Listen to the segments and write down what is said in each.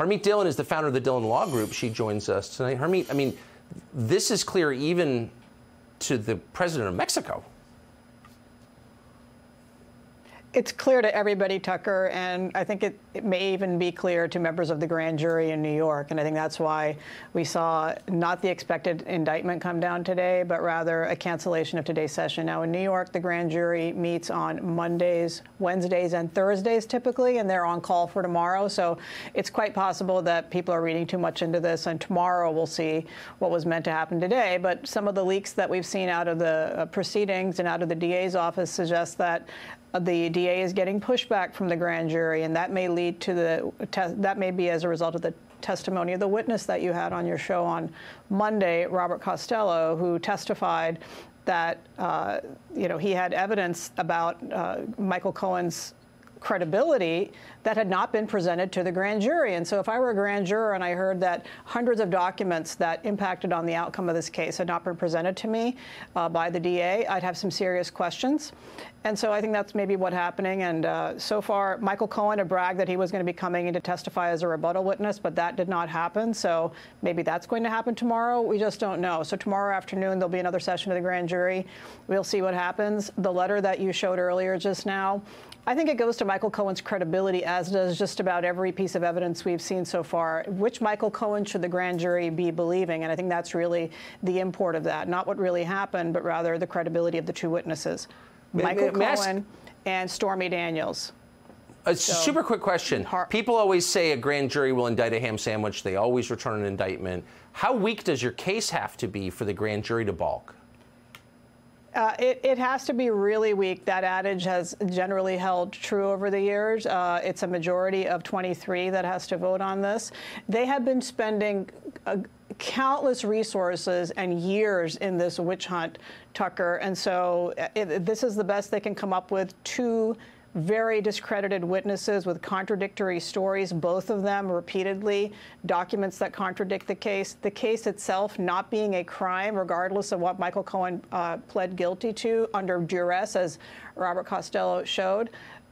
Harmeet Dhillon is the founder of the Dhillon Law Group. She joins us tonight. Harmeet, I mean, this is clear even to the president of Mexico. It's clear to everybody, Tucker, and I think it, it, may even be clear to members of the grand jury in New York. And I think that's why we saw not the expected indictment come down today, but rather a cancellation of today's session. Now, in New York, the grand jury meets on Mondays, Wednesdays, and Thursdays typically, and they're on call for tomorrow. So it's quite possible that people are reading too much into this, and tomorrow we'll see what was meant to happen today. But some of the leaks that we've seen out of the uh, proceedings and out of the DA's office suggest that the DA is getting pushback from the grand jury, and that may lead to the that may be as a result of the testimony of the witness that you had on your show on Monday, Robert Costello, who testified that uh, you know he had evidence about uh, Michael Cohen's credibility that had not been presented to the grand jury. And so if I were a grand juror and I heard that hundreds of documents that impacted on the outcome of this case had not been presented to me uh, by the DA, I'd have some serious questions. And so I think that's maybe what's happening. And uh, so far, Michael Cohen had bragged that he was going to be coming in to testify as a rebuttal witness, but that did not happen. So maybe that's going to happen tomorrow. We just don't know. So tomorrow afternoon, there'll be another session of the grand jury. We'll see what happens. The letter that you showed earlier just now, I think it goes to Michael Cohen's credibility, as does just about every piece of evidence we've seen so far. Which Michael Cohen should the grand jury be believing? And I think that's really the import of that. Not what really happened, but rather the credibility of the two witnesses Michael may, Cohen and Stormy Daniels. A so, super quick question. People always say a grand jury will indict a ham sandwich. They always return an indictment. How weak does your case have to be for the grand jury to balk? Uh, it, it, has to be really weak. That adage has generally held true over the years. Uh, it's a majority of 23 that has to vote on this. They have been spending uh, countless resources and years in this witch hunt, Tucker. And so uh, it, this is the best they can come up with. Two very discredited witnesses with contradictory stories, both of them repeatedly, documents that contradict the case. The case itself not being a crime, regardless of what Michael Cohen uh, pled guilty to under duress, as Robert Costello showed.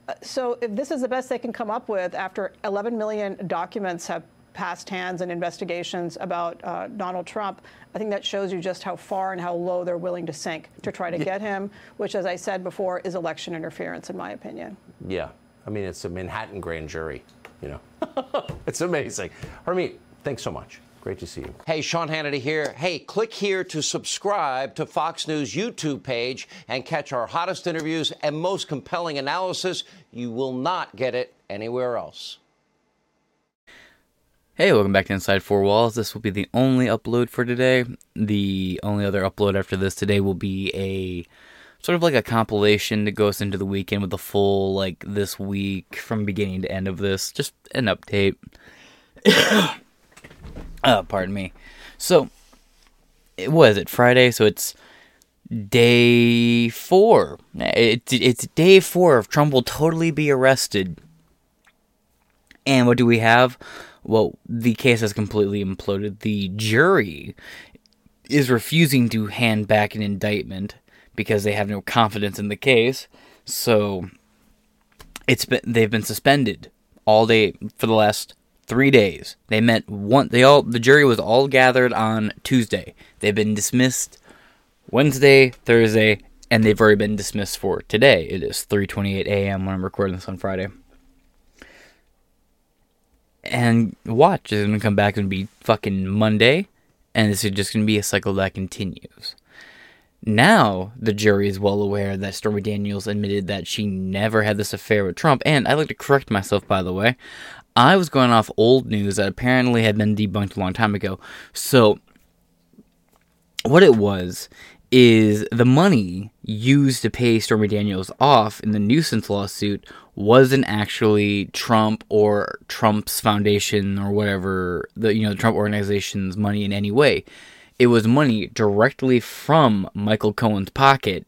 Uh, so if this is the best they can come up with after 11 million documents have passed hands and investigations about uh, Donald Trump, I think that shows you just how far and how low they're willing to sink to try to yeah. get him, which, as I said before, is election interference, in my opinion. Yeah. I mean, it's a Manhattan grand jury, you know. it's amazing. Harmeet, thanks so much. Great to see you. Hey, Sean Hannity here. Hey, click here to subscribe to Fox News YouTube page and catch our hottest interviews and most compelling analysis. You will not get it anywhere else. Hey, welcome back to Inside Four Walls. This will be the only upload for today. The only other upload after this today will be a sort of like a compilation that goes into the weekend with the full, like, this week from beginning to end of this. Just an update. uh, pardon me. So, it was it Friday, so it's day four. It's, it's day four of Trump will totally be arrested. And what do we have? Well, the case has completely imploded. The jury is refusing to hand back an indictment because they have no confidence in the case. So it's been they've been suspended all day for the last three days. They met one. They all the jury was all gathered on Tuesday. They've been dismissed Wednesday, Thursday, and they've already been dismissed for today. It is 3:28 a.m. when I'm recording this on Friday and watch. It's gonna come back and be fucking Monday, and this is just gonna be a cycle that continues. Now the jury is well aware that Stormy Daniels admitted that she never had this affair with Trump, and I'd like to correct myself by the way. I was going off old news that apparently had been debunked a long time ago. So what it was is the money used to pay Stormy Daniels off in the nuisance lawsuit wasn't actually Trump or Trump's foundation or whatever the you know the Trump organization's money in any way. It was money directly from Michael Cohen's pocket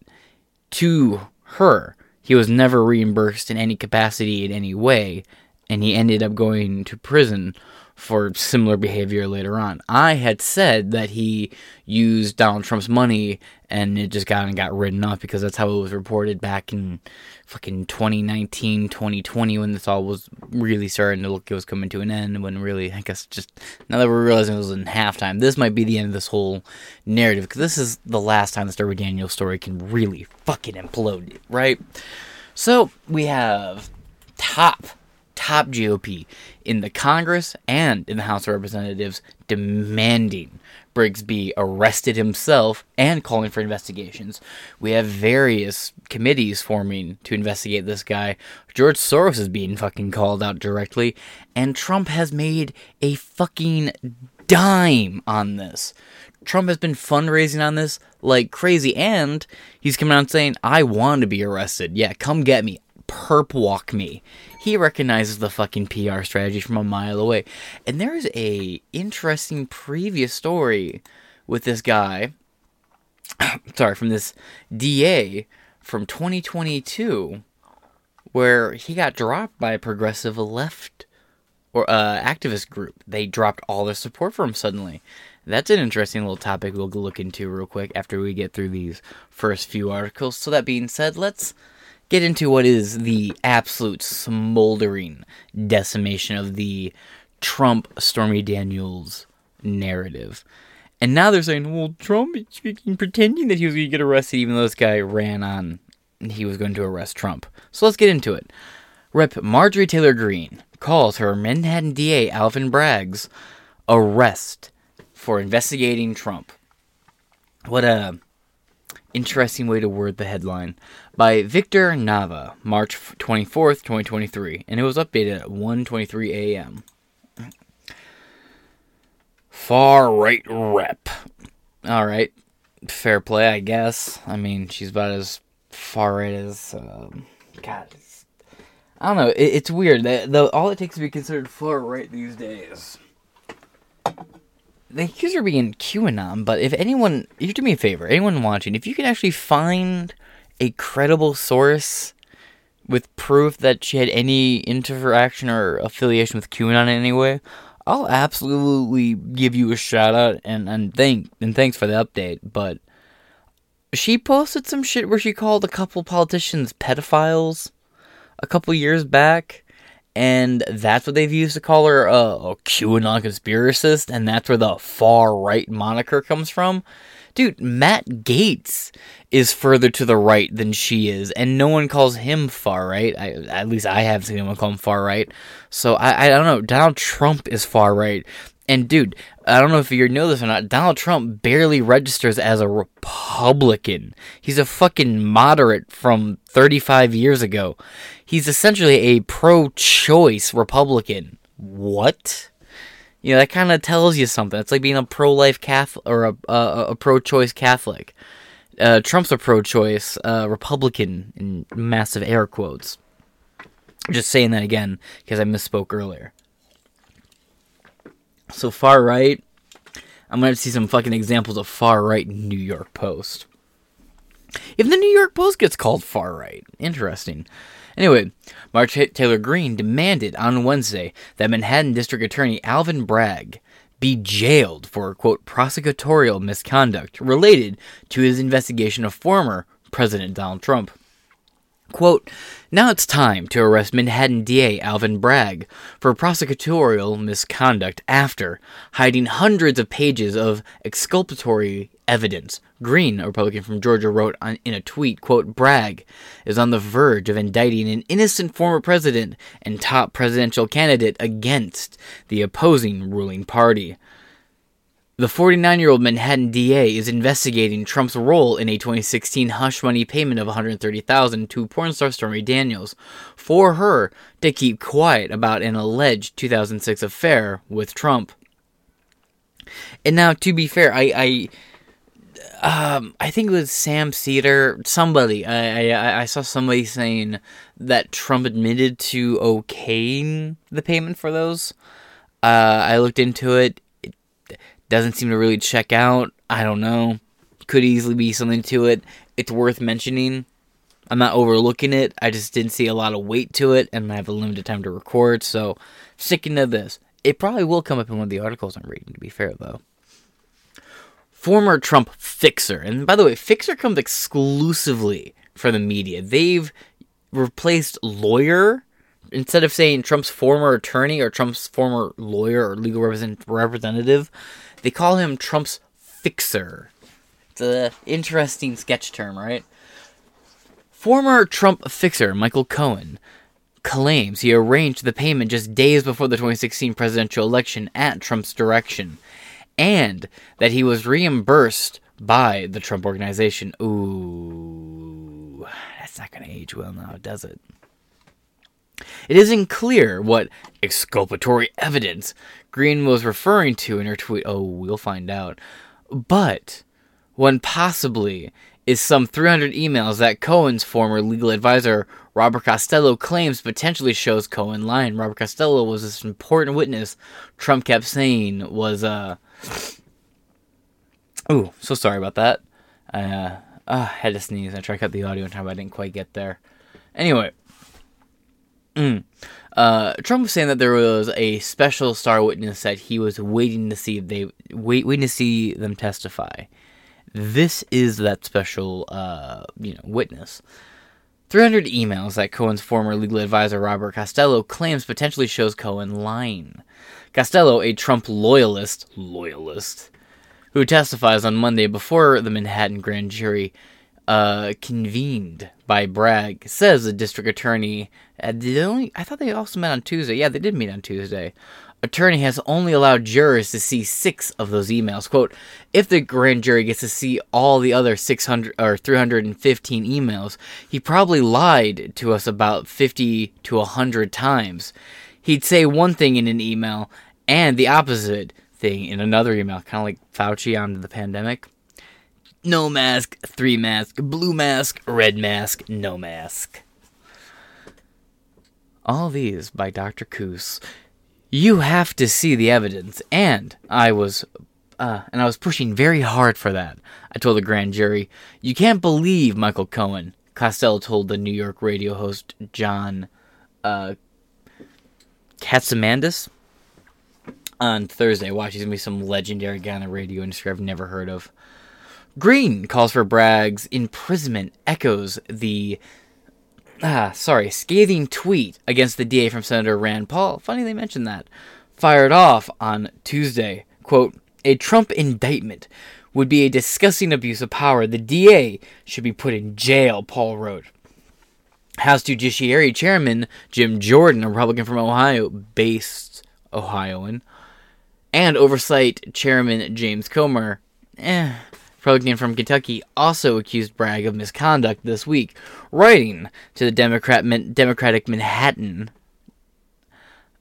to her. He was never reimbursed in any capacity in any way, and he ended up going to prison for similar behavior later on. I had said that he used Donald Trump's money and it just got and got written off because that's how it was reported back in fucking 2019, 2020 when this all was really starting to look it was coming to an end when really I guess just now that we're realizing it was in halftime, this might be the end of this whole narrative because this is the last time the Stormy Daniels story can really fucking implode, right? So, we have top top GOP in the Congress and in the House of Representatives demanding Braggs be arrested himself and calling for investigations. We have various committees forming to investigate this guy. George Soros is being fucking called out directly, and Trump has made a fucking dime on this. Trump has been fundraising on this like crazy, and he's coming out saying, I want to be arrested. Yeah, come get me. Perp walk me he recognizes the fucking PR strategy from a mile away. And there is a interesting previous story with this guy. sorry, from this DA from 2022 where he got dropped by a progressive left or uh, activist group. They dropped all their support for him suddenly. That's an interesting little topic we'll look into real quick after we get through these first few articles. So that being said, let's get into what is the absolute smoldering decimation of the Trump Stormy Daniels narrative. And now they're saying, well, Trump is speaking, pretending that he was going to get arrested, even though this guy ran on he was going to arrest Trump. So let's get into it. Rep. Marjorie Taylor Greene calls her Manhattan DA Alvin Bragg's arrest for investigating Trump. What a interesting way to word the headline by Victor Nava, March 24th, 2023, and it was updated at 1:23 a.m. Far right rep. All right, fair play, I guess. I mean, she's about as far right as um, God. I don't know. It, it's weird. that all it takes to be considered far right these days they accuse her being QAnon, but if anyone, you do me a favor, anyone watching, if you can actually find a credible source with proof that she had any interaction or affiliation with QAnon in any way, I'll absolutely give you a shout out and, and thank and thanks for the update. But she posted some shit where she called a couple politicians pedophiles a couple years back and that's what they've used to call her a, a QAnon conspiracist, and that's where the far right moniker comes from. Dude, Matt Gaetz is further to the right than she is, and no one calls him far right. I, at least I haven't seen anyone call him far right. So I, I don't know. Donald Trump is far right. And dude, I don't know if you know this or not, Donald Trump barely registers as a Republican. He's a fucking moderate from 35 years ago. He's essentially a pro choice Republican. What? You know, that kind of tells you something. It's like being a pro life Catholic or a, a, pro choice Catholic. Uh, Trump's a pro choice uh, Republican in massive air quotes. Just saying that again because I misspoke earlier. So far right, I'm gonna see some fucking examples of far right New York Post. If the New York Post gets called far right, interesting. Anyway, Marjorie Taylor Greene demanded on Wednesday that Manhattan District Attorney Alvin Bragg be jailed for quote prosecutorial misconduct related to his investigation of former President Donald Trump. Quote, now it's time to arrest Manhattan DA Alvin Bragg for prosecutorial misconduct after hiding hundreds of pages of exculpatory evidence. Greene, a Republican from Georgia, wrote on, in a tweet, quote, Bragg is on the verge of indicting an innocent former president and top presidential candidate against the opposing ruling party. The 49 year old Manhattan DA is investigating Trump's role in a 2016 hush money payment of $130,000 to porn star Stormy Daniels for her to keep quiet about an alleged 2006 affair with Trump. And now, to be fair, I, I, um, I think it was Sam Seder, somebody. I, I, I saw somebody saying that Trump admitted to okaying the payment for those. Uh, I looked into it doesn't seem to really check out. I don't know. Could easily be something to it. It's worth mentioning. I'm not overlooking it. I just didn't see a lot of weight to it, and I have a limited time to record. So, sticking to this, it probably will come up in one of the articles I'm reading. To be fair, though, former Trump fixer, and by the way, fixer comes exclusively for the media. They've replaced lawyer instead of saying Trump's former attorney or Trump's former lawyer or legal represent- representative. They call him Trump's fixer. It's an interesting sketch term, right? Former Trump fixer Michael Cohen claims he arranged the payment just days before the 2016 presidential election at Trump's direction, and that he was reimbursed by the Trump organization. Ooh, that's not going to age well now, does it? It isn't clear what exculpatory evidence Greene was referring to in her tweet. Oh, we'll find out. But one possibly is some 300 emails that Cohen's former legal advisor, Robert Costello, claims potentially shows Cohen lying. Robert Costello was this important witness Trump kept saying was, uh. Ooh, so sorry about that. I uh, uh, had to sneeze. I tried to cut the audio in time, but I didn't quite get there. Anyway. Mm. Uh, Trump was saying that there was a special star witness that he was waiting to see they wait waiting to see them testify. This is that special, uh, you know, witness. 300 emails that Cohen's former legal advisor Robert Costello claims potentially shows Cohen lying. Costello, a Trump loyalist, loyalist, who testifies on Monday before the Manhattan grand jury, uh, convened by Bragg, says the district attorney. Uh, only, I thought they also met on Tuesday. Yeah, they did meet on Tuesday attorney has only allowed jurors to see six of those emails. Quote, if the grand jury gets to see all the other 600 or 315 emails, he probably lied to us about 50 to 100 times. He'd say one thing in an email and the opposite thing in another email, kind of like Fauci on the pandemic. No mask, three mask, blue mask, red mask, no mask. All these by Dr. Coos. You have to see the evidence, and I was, uh, and I was pushing very hard for that. I told the grand jury, "You can't believe Michael Cohen." Costello told the New York radio host John, uh, Catsimatidis on Thursday. Watch, he's gonna be some legendary guy on the radio industry I've never heard of. Greene calls for Bragg's imprisonment, echoes the ah, sorry, scathing tweet against the DA from Senator Rand Paul. Funny they mentioned that. Fired off on Tuesday. Quote, a Trump indictment would be a disgusting abuse of power. The DA should be put in jail, Paul wrote. House Judiciary Chairman Jim Jordan, a Republican from Ohio, based Ohioan, and Oversight Chairman James Comer, eh, Republican from Kentucky, also accused Bragg of misconduct this week, writing to the Democrat Democratic Manhattan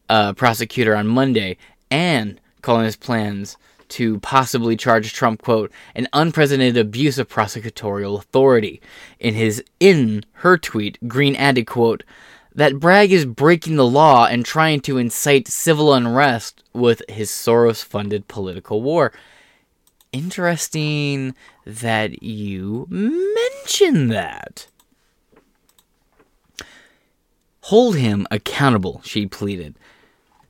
uh, prosecutor on Monday and calling his plans to possibly charge Trump, quote, an unprecedented abuse of prosecutorial authority. In his in her tweet, Greene added, quote, that Bragg is breaking the law and trying to incite civil unrest with his Soros funded political war. Interesting that you mention that. Hold him accountable, she pleaded.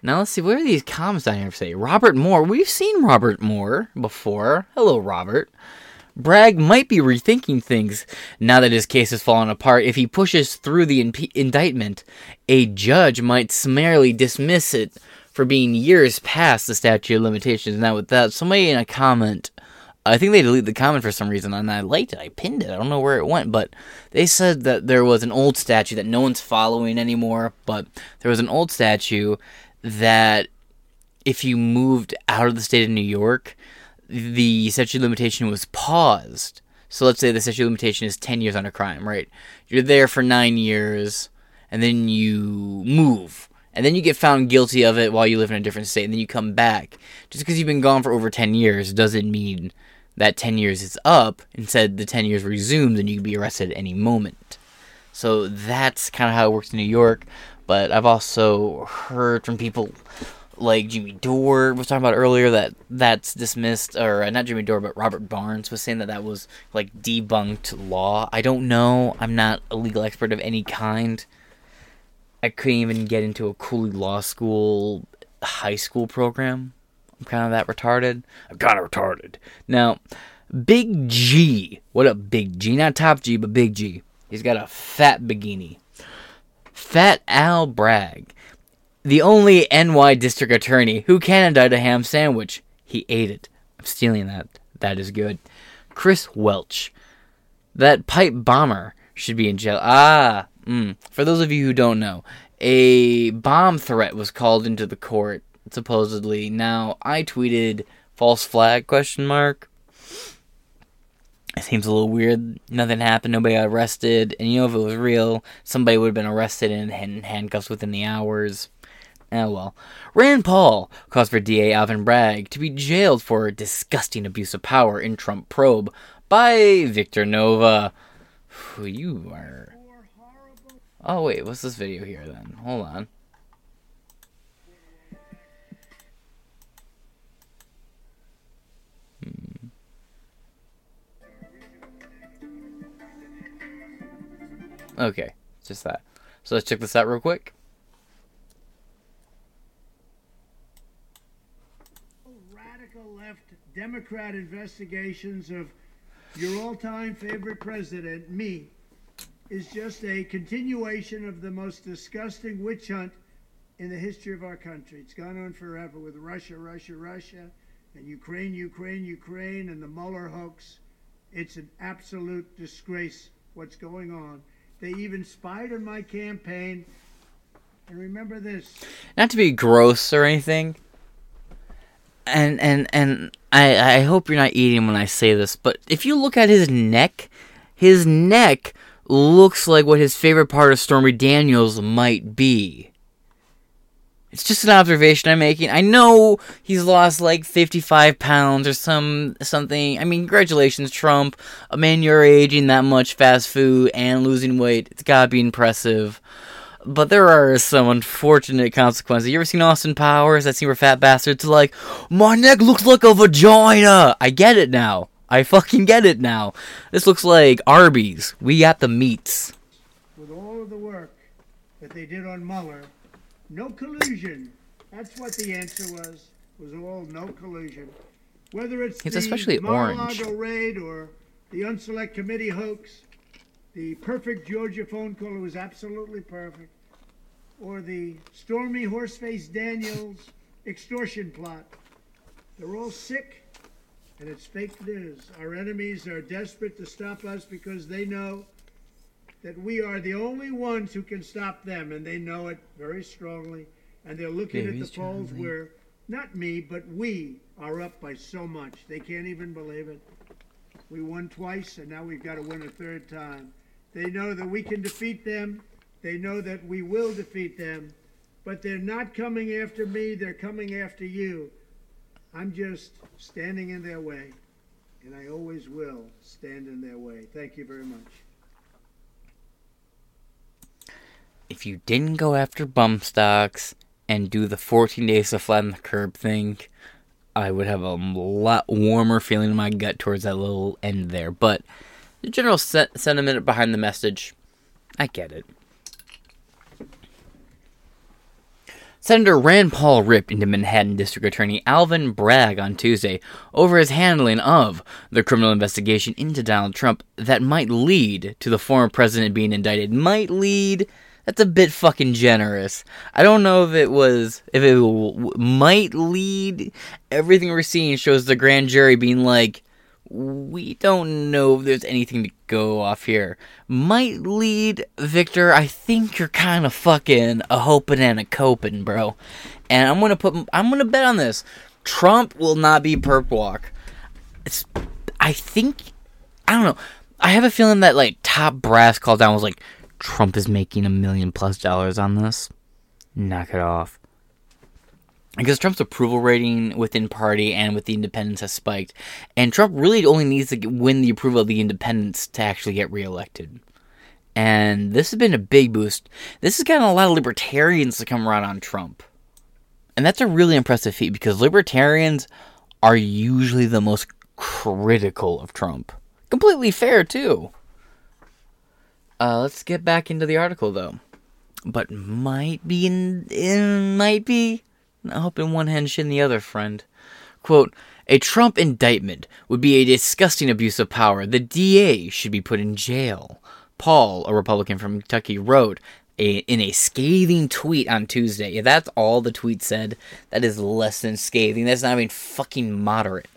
Now let's see, what are these comments I here say? Robert Moore. We've seen Robert Moore before. Hello, Robert. Bragg might be rethinking things now that his case has fallen apart. If he pushes through the indictment, a judge might summarily dismiss it for being years past the statute of limitations. Now, with that, somebody in a comment, I think they deleted the comment for some reason, and I liked it. I pinned it. I don't know where it went, but they said that there was an old statute that no one's following anymore, but there was an old statute that if you moved out of the state of New York, the statute of limitation was paused. So let's say the statute of limitation is 10 years on a crime, right? You're there for nine years, and then you move. And then you get found guilty of it while you live in a different state, and then you come back. Just because you've been gone for over 10 years doesn't mean that 10 years is up. Instead, the 10 years resumes, and you can be arrested at any moment. So that's kind of how it works in New York. But I've also heard from people like Jimmy Dore was talking about earlier that that's dismissed, or uh, not Jimmy Dore, but Robert Barnes was saying that that was like debunked law. I don't know. I'm not a legal expert of any kind. I couldn't even get into a Cooley Law School high school program. I'm kind of that retarded. I'm kind of retarded. Now, Big G. What up, Big G? Not Top G, but Big G. He's got a fat bikini. Fat Al Bragg the only NY district attorney who can indict a ham sandwich. He ate it. I'm stealing that. That is good. Chris Welch. That pipe bomber should be in jail. Ah, mm. for those of you who don't know, a bomb threat was called into the court supposedly. Now, I tweeted false flag question mark. It seems a little weird. Nothing happened. Nobody got arrested. And you know, if it was real, somebody would have been arrested and in handcuffs within the hours. Oh well. Rand Paul calls for DA Alvin Bragg to be jailed for disgusting abuse of power in Trump probe by Victor Nava. You are. Oh, wait, what's this video here then? Hold on. Hmm. Okay, just that. So let's check this out real quick. Radical left Democrat investigations of your all-time favorite president, me, is just a continuation of the most disgusting witch hunt in the history of our country. It's gone on forever with Russia, Russia, Russia, and Ukraine, Ukraine, Ukraine, and the Mueller hoax. It's an absolute disgrace what's going on. They even spied on my campaign. And remember this. Not to be gross or anything, and and and I I hope you're not eating when I say this, but if you look at his neck, his neck looks like what his favorite part of Stormy Daniels might be. It's just an observation I'm making. I know he's lost like 55 pounds or some something. I mean, congratulations, Trump. A man your age eating that much fast food and losing weight. It's gotta be impressive. But there are some unfortunate consequences. You ever seen Austin Powers? That scene where fat bastard's like, My neck looks like a vagina! I get it now. I fucking get it now. This looks like Arby's. We got the meats. With all of the work that they did on Mueller, no collusion. That's what the answer was. Was all no collusion. Whether it's, it's the especially Mar-a-Lago orange. raid or the Unselect Committee hoax, the perfect Georgia phone call was absolutely perfect, or the Stormy Horseface Daniels extortion plot. They're all sick, and it's fake news. Our enemies are desperate to stop us because they know that we are the only ones who can stop them, and they know it very strongly. And they're looking at the polls where not me, but we are up by so much. They can't even believe it. We won twice, and now we've got to win a third time. They know that we can defeat them. They know that we will defeat them. But they're not coming after me, they're coming after you. I'm just standing in their way. And I always will stand in their way. Thank you very much. If you didn't go after bump stocks and do the 14 days to flatten the curb thing, I would have a lot warmer feeling in my gut towards that little end there. But the general se- sentiment behind the message, I get it. Senator Rand Paul ripped into Manhattan District Attorney Alvin Bragg on Tuesday over his handling of the criminal investigation into Donald Trump that might lead to the former president being indicted. Might lead. That's a bit fucking generous. I don't know if it was, if it w- might lead. Everything we're seeing shows the grand jury being like, we don't know if there's anything to go off here. Might lead Victor. I think you're kind of fucking a hoping and a coping, bro. And I'm gonna put. I'm gonna bet on this. Trump will not be perp walk. It's. I think. I don't know. I have a feeling that like top brass called down was like Trump is making a million plus dollars on this. Knock it off because Trump's approval rating within party and with the independents has spiked, and Trump really only needs to win the approval of the independents to actually get reelected. And this has been a big boost. This has gotten a lot of libertarians to come around on Trump. And that's a really impressive feat because libertarians are usually the most critical of Trump. Completely fair, too. Uh, let's get back into the article, though. But might be in, in might be. Hope in one hand, shit in the other, friend. Quote, a Trump indictment would be a disgusting abuse of power. The DA should be put in jail. Paul, a Republican from Kentucky, wrote a, in a scathing tweet on Tuesday. If that's all the tweet said, that is less than scathing. That's not even fucking moderate.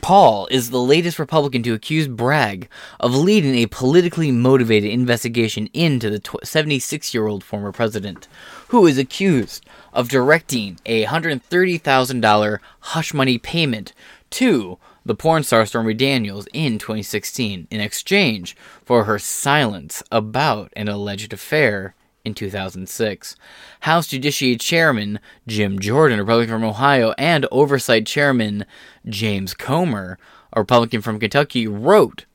Paul is the latest Republican to accuse Bragg of leading a politically motivated investigation into the 76 year old former president, who is accused of directing a $130,000 hush money payment to the porn star Stormy Daniels in 2016 in exchange for her silence about an alleged affair in 2006. House Judiciary Chairman Jim Jordan, Republican from Ohio, and Oversight Chairman James Comer, a Republican from Kentucky, wrote,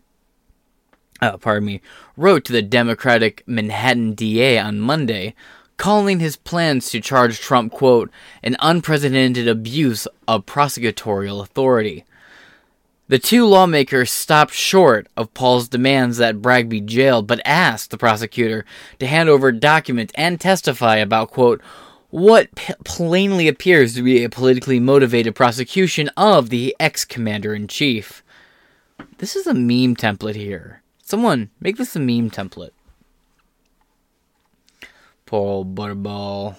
uh, pardon me, wrote to the Democratic Manhattan DA on Monday, calling his plans to charge Trump, quote, an unprecedented abuse of prosecutorial authority. The two lawmakers stopped short of Paul's demands that Bragg be jailed, but asked the prosecutor to hand over documents and testify about, quote, what p- plainly appears to be a politically motivated prosecution of the ex commander in chief. This is a meme template here. Someone make this a meme template. Paul Butterball.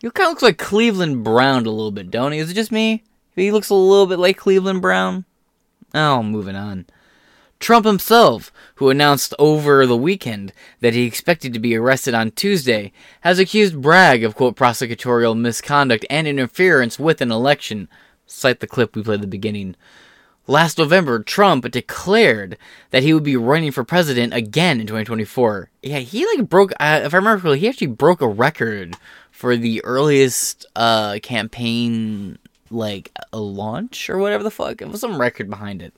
You kind of looks like Cleveland Brown a little bit, don't he? Is it just me? He looks a little bit like Cleveland Brown. Oh, moving on. Trump himself, who announced over the weekend that he expected to be arrested on Tuesday, has accused Bragg of, quote, prosecutorial misconduct and interference with an election. Cite the clip we played at the beginning. Last November, Trump declared that he would be running for president again in 2024. Yeah, he like broke, uh, if I remember correctly, he actually broke a record for the earliest uh, campaign like a launch or whatever the fuck. It was some record behind it.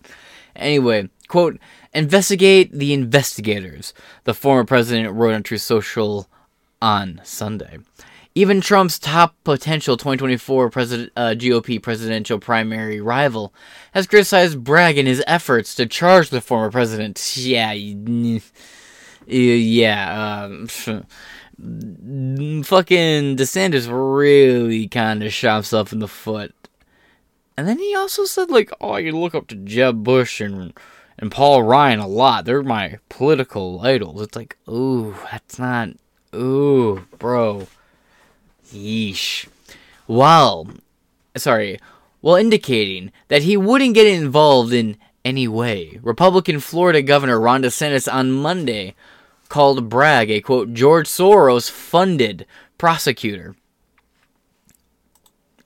Anyway, quote, investigate the investigators, the former president wrote on Truth Social on Sunday. Even Trump's top potential 2024 president, uh, GOP presidential primary rival has criticized Bragg in his efforts to charge the former president. Yeah, yeah, um, fucking DeSantis really kind of shot himself in the foot and then he also said, like, oh, you look up to Jeb Bush and and Paul Ryan a lot. They're my political idols. It's like, ooh, that's not, ooh, bro. Yeesh. While, sorry, while indicating that he wouldn't get involved in any way, Republican Florida Governor Ron DeSantis on Monday called Bragg a quote George Soros funded prosecutor.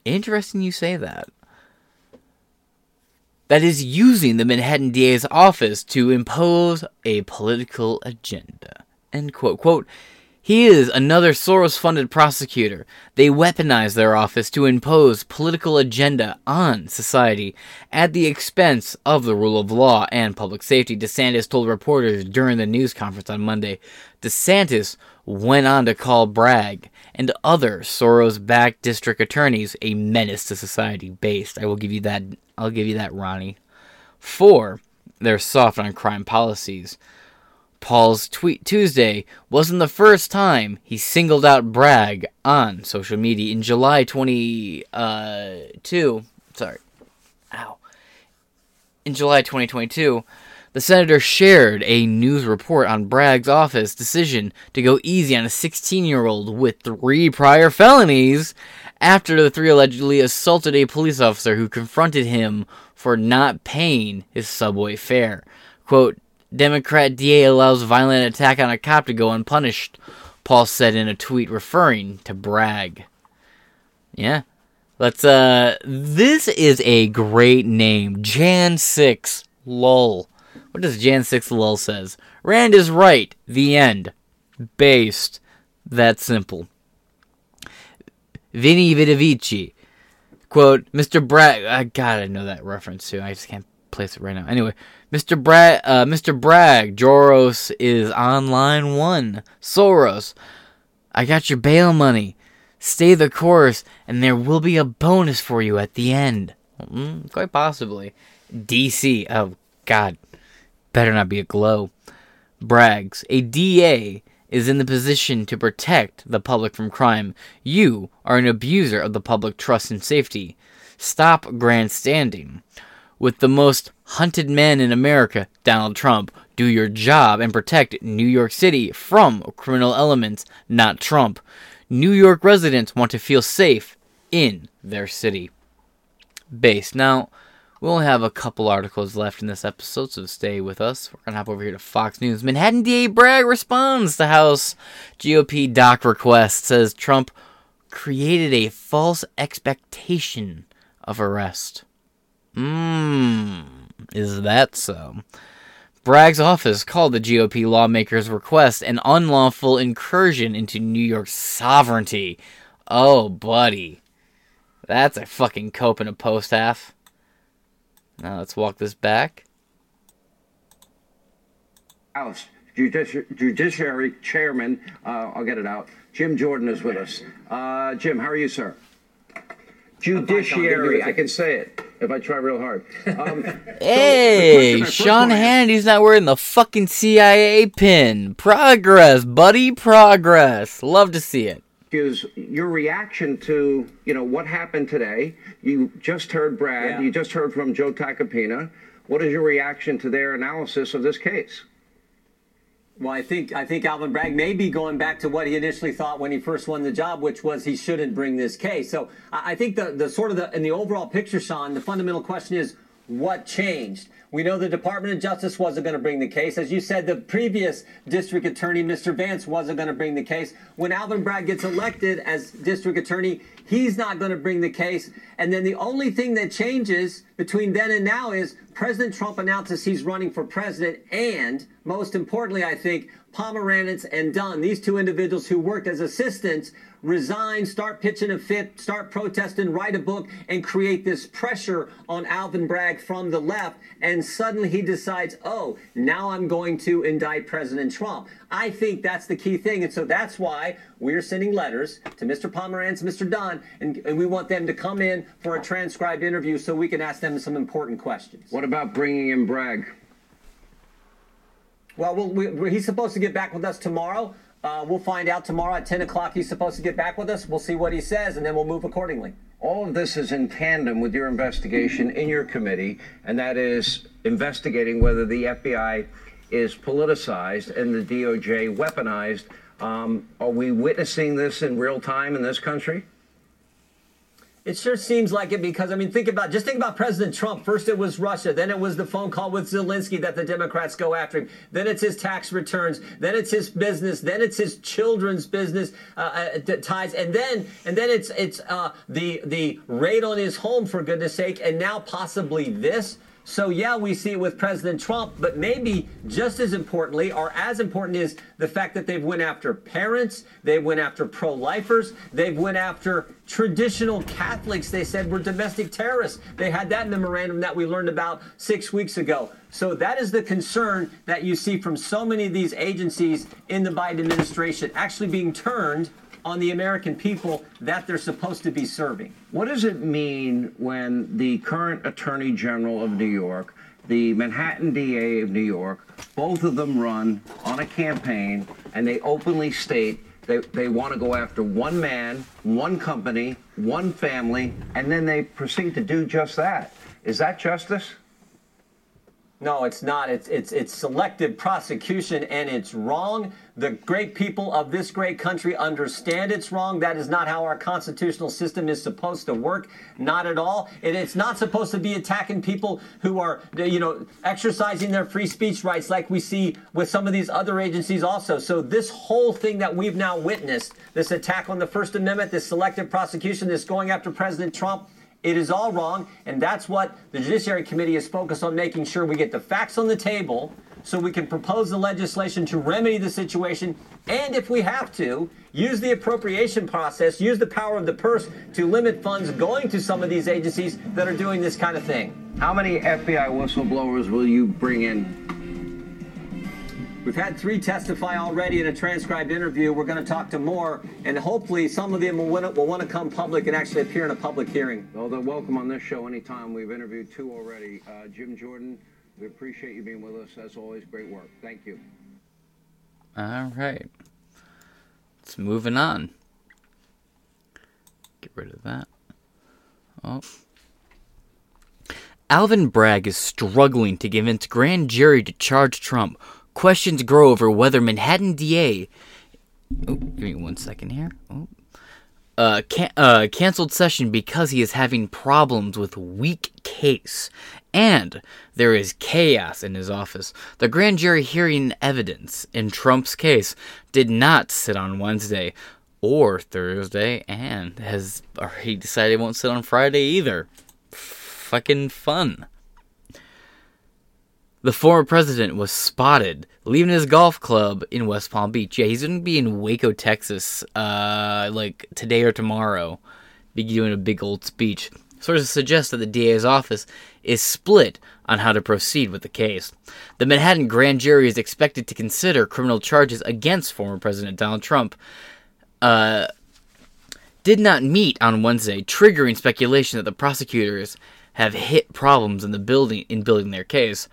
Interesting you say that that is using the Manhattan DA's office to impose a political agenda. End quote. Quote, he is another Soros funded prosecutor. They weaponize their office to impose political agenda on society at the expense of the rule of law and public safety, DeSantis told reporters during the news conference on Monday. DeSantis went on to call Bragg and other Soros-backed district attorneys a menace to society based. I will give you that I'll give you that, Ronnie. Four, they're soft on crime policies. Paul's tweet Tuesday wasn't the first time he singled out Bragg on social media. In July 22, uh, sorry, ow. In July 2022, the senator shared a news report on Bragg's office decision to go easy on a 16 year old with three prior felonies after the three allegedly assaulted a police officer who confronted him for not paying his subway fare. Quote, Democrat DA allows violent attack on a cop to go unpunished, Paul said in a tweet referring to Bragg. Yeah. Let's uh this is a great name. Jan 6 lol. What does Jan 6 lol says? Rand is right. The end. Based. That simple. Vinny Vidavici. Quote, Mr. Bragg, I gotta know that reference too. I just can't place it right now. Anyway, Mr. Bragg, uh, Mr. Bragg, Joros is on line one. Soros, I got your bail money. Stay the course, and there will be a bonus for you at the end. Mm, quite possibly. DC. Oh, God. Better not be a glow. Brags. A DA is in the position to protect the public from crime. You are an abuser of the public trust and safety. Stop grandstanding. With the most hunted man in America, Donald Trump, do your job and protect New York City from criminal elements, not Trump. New York residents want to feel safe in their city. Base. Now, we only have a couple articles left in this episode, so stay with us. We're going to hop over here to Fox News. Manhattan DA Bragg responds to House GOP doc request, says Trump created a false expectation of arrest. Mmm, is that so? Bragg's office called the GOP lawmakers' request an unlawful incursion into New York's sovereignty. Oh, buddy. That's a fucking cope in a post half. Now let's walk this back. House Judici- Judiciary Chairman, uh, I'll get it out. Jim Jordan is with us. Uh, Jim, how are you, sir? Judiciary, I can say it if I try real hard. Um, hey, so Sean Hannity's not wearing the fucking CIA pin. Progress, buddy, progress. Love to see it. Is your reaction to you know what happened today? You just heard Brad. Yeah. You just heard from Joe Tacopina. What is your reaction to their analysis of this case? Well, I think I think Alvin Bragg may be going back to what he initially thought when he first won the job, which was he shouldn't bring this case. So I think the the sort of the in the overall picture, Sean, the fundamental question is what changed. We know the Department of Justice wasn't going to bring the case. As you said, the previous district attorney, Mr. Vance, wasn't going to bring the case. When Alvin Bragg gets elected as district attorney, he's not going to bring the case. And then the only thing that changes between then and now is President Trump announces he's running for president. And most importantly, I think, Pomerantz and Dunne, these two individuals who worked as assistants, resign, start pitching a fit, start protesting, write a book, and create this pressure on Alvin Bragg from the left. And suddenly he decides, oh, now I'm going to indict President Trump. I think that's the key thing. And so that's why we're sending letters to Mr. Pomerantz, Mr. Dunne, and, and we want them to come in for a transcribed interview so we can ask them some important questions. What about bringing in Bragg? Well, we, he's supposed to get back with us tomorrow. Uh, we'll find out tomorrow at 10 o'clock. He's supposed to get back with us. We'll see what he says, and then we'll move accordingly. All of this is in tandem with your investigation in your committee, and that is investigating whether the FBI is politicized and the DOJ weaponized. Um, are we witnessing this in real time in this country? It sure seems like it because I mean, think about just think about President Trump. First, it was Russia, then it was the phone call with Zelensky that the Democrats go after him. Then it's his tax returns. Then it's his business. Then it's his children's business uh, uh, ties, and then and then it's it's uh, the the raid on his home for goodness sake, and now possibly this. So, yeah, we see it with President Trump, but maybe just as importantly, or as important is the fact that they've went after parents, they went after pro-lifers, they've went after traditional Catholics they said were domestic terrorists. They had that memorandum that we learned about six weeks ago. So that is the concern that you see from so many of these agencies in the Biden administration actually being turned on the American people that they're supposed to be serving. What does it mean when the current Attorney General of New York, the Manhattan DA of New York, both of them run on a campaign and they openly state they, they want to go after one man, one company, one family, and then they proceed to do just that? Is that justice? No, it's not. It's it's it's selective prosecution and it's wrong. The great people of this great country understand it's wrong. That is not how our constitutional system is supposed to work. Not at all. And it's not supposed to be attacking people who are you know exercising their free speech rights like we see with some of these other agencies also. So this whole thing that we've now witnessed, this attack on the First Amendment, this selective prosecution, this going after President Trump, it is all wrong, and that's what the Judiciary Committee is focused on making sure we get the facts on the table so we can propose the legislation to remedy the situation, and if we have to, use the appropriation process, use the power of the purse to limit funds going to some of these agencies that are doing this kind of thing. How many FBI whistleblowers will you bring in We've had three testify already in a transcribed interview. We're going to talk to more, and hopefully some of them will, will want to come public and actually appear in a public hearing. Well, they're welcome on this show anytime. We've interviewed two already. Uh, Jim Jordan, we appreciate you being with us. As always, great work. Thank you. All right. Let's moving on. Get rid of that. Oh. Alvin Bragg is struggling to convince grand jury to charge Trump. Questions grow over whether Manhattan DA. Oh, give me one second here. Oh. Uh, can- uh, canceled session because he is having problems with weak case, and there is chaos in his office. The grand jury hearing evidence in Trump's case did not sit on Wednesday or Thursday, and has or he decided he won't sit on Friday either fucking fun. The former president was spotted leaving his golf club in West Palm Beach. Yeah, he's gonna be in Waco, Texas, uh, like today or tomorrow, be doing a big old speech. Sources suggest that the DA's office is split on how to proceed with the case. The Manhattan grand jury is expected to consider criminal charges against former President Donald Trump. Uh, did not meet on Wednesday, triggering speculation that the prosecutors have hit problems in the building in building their case.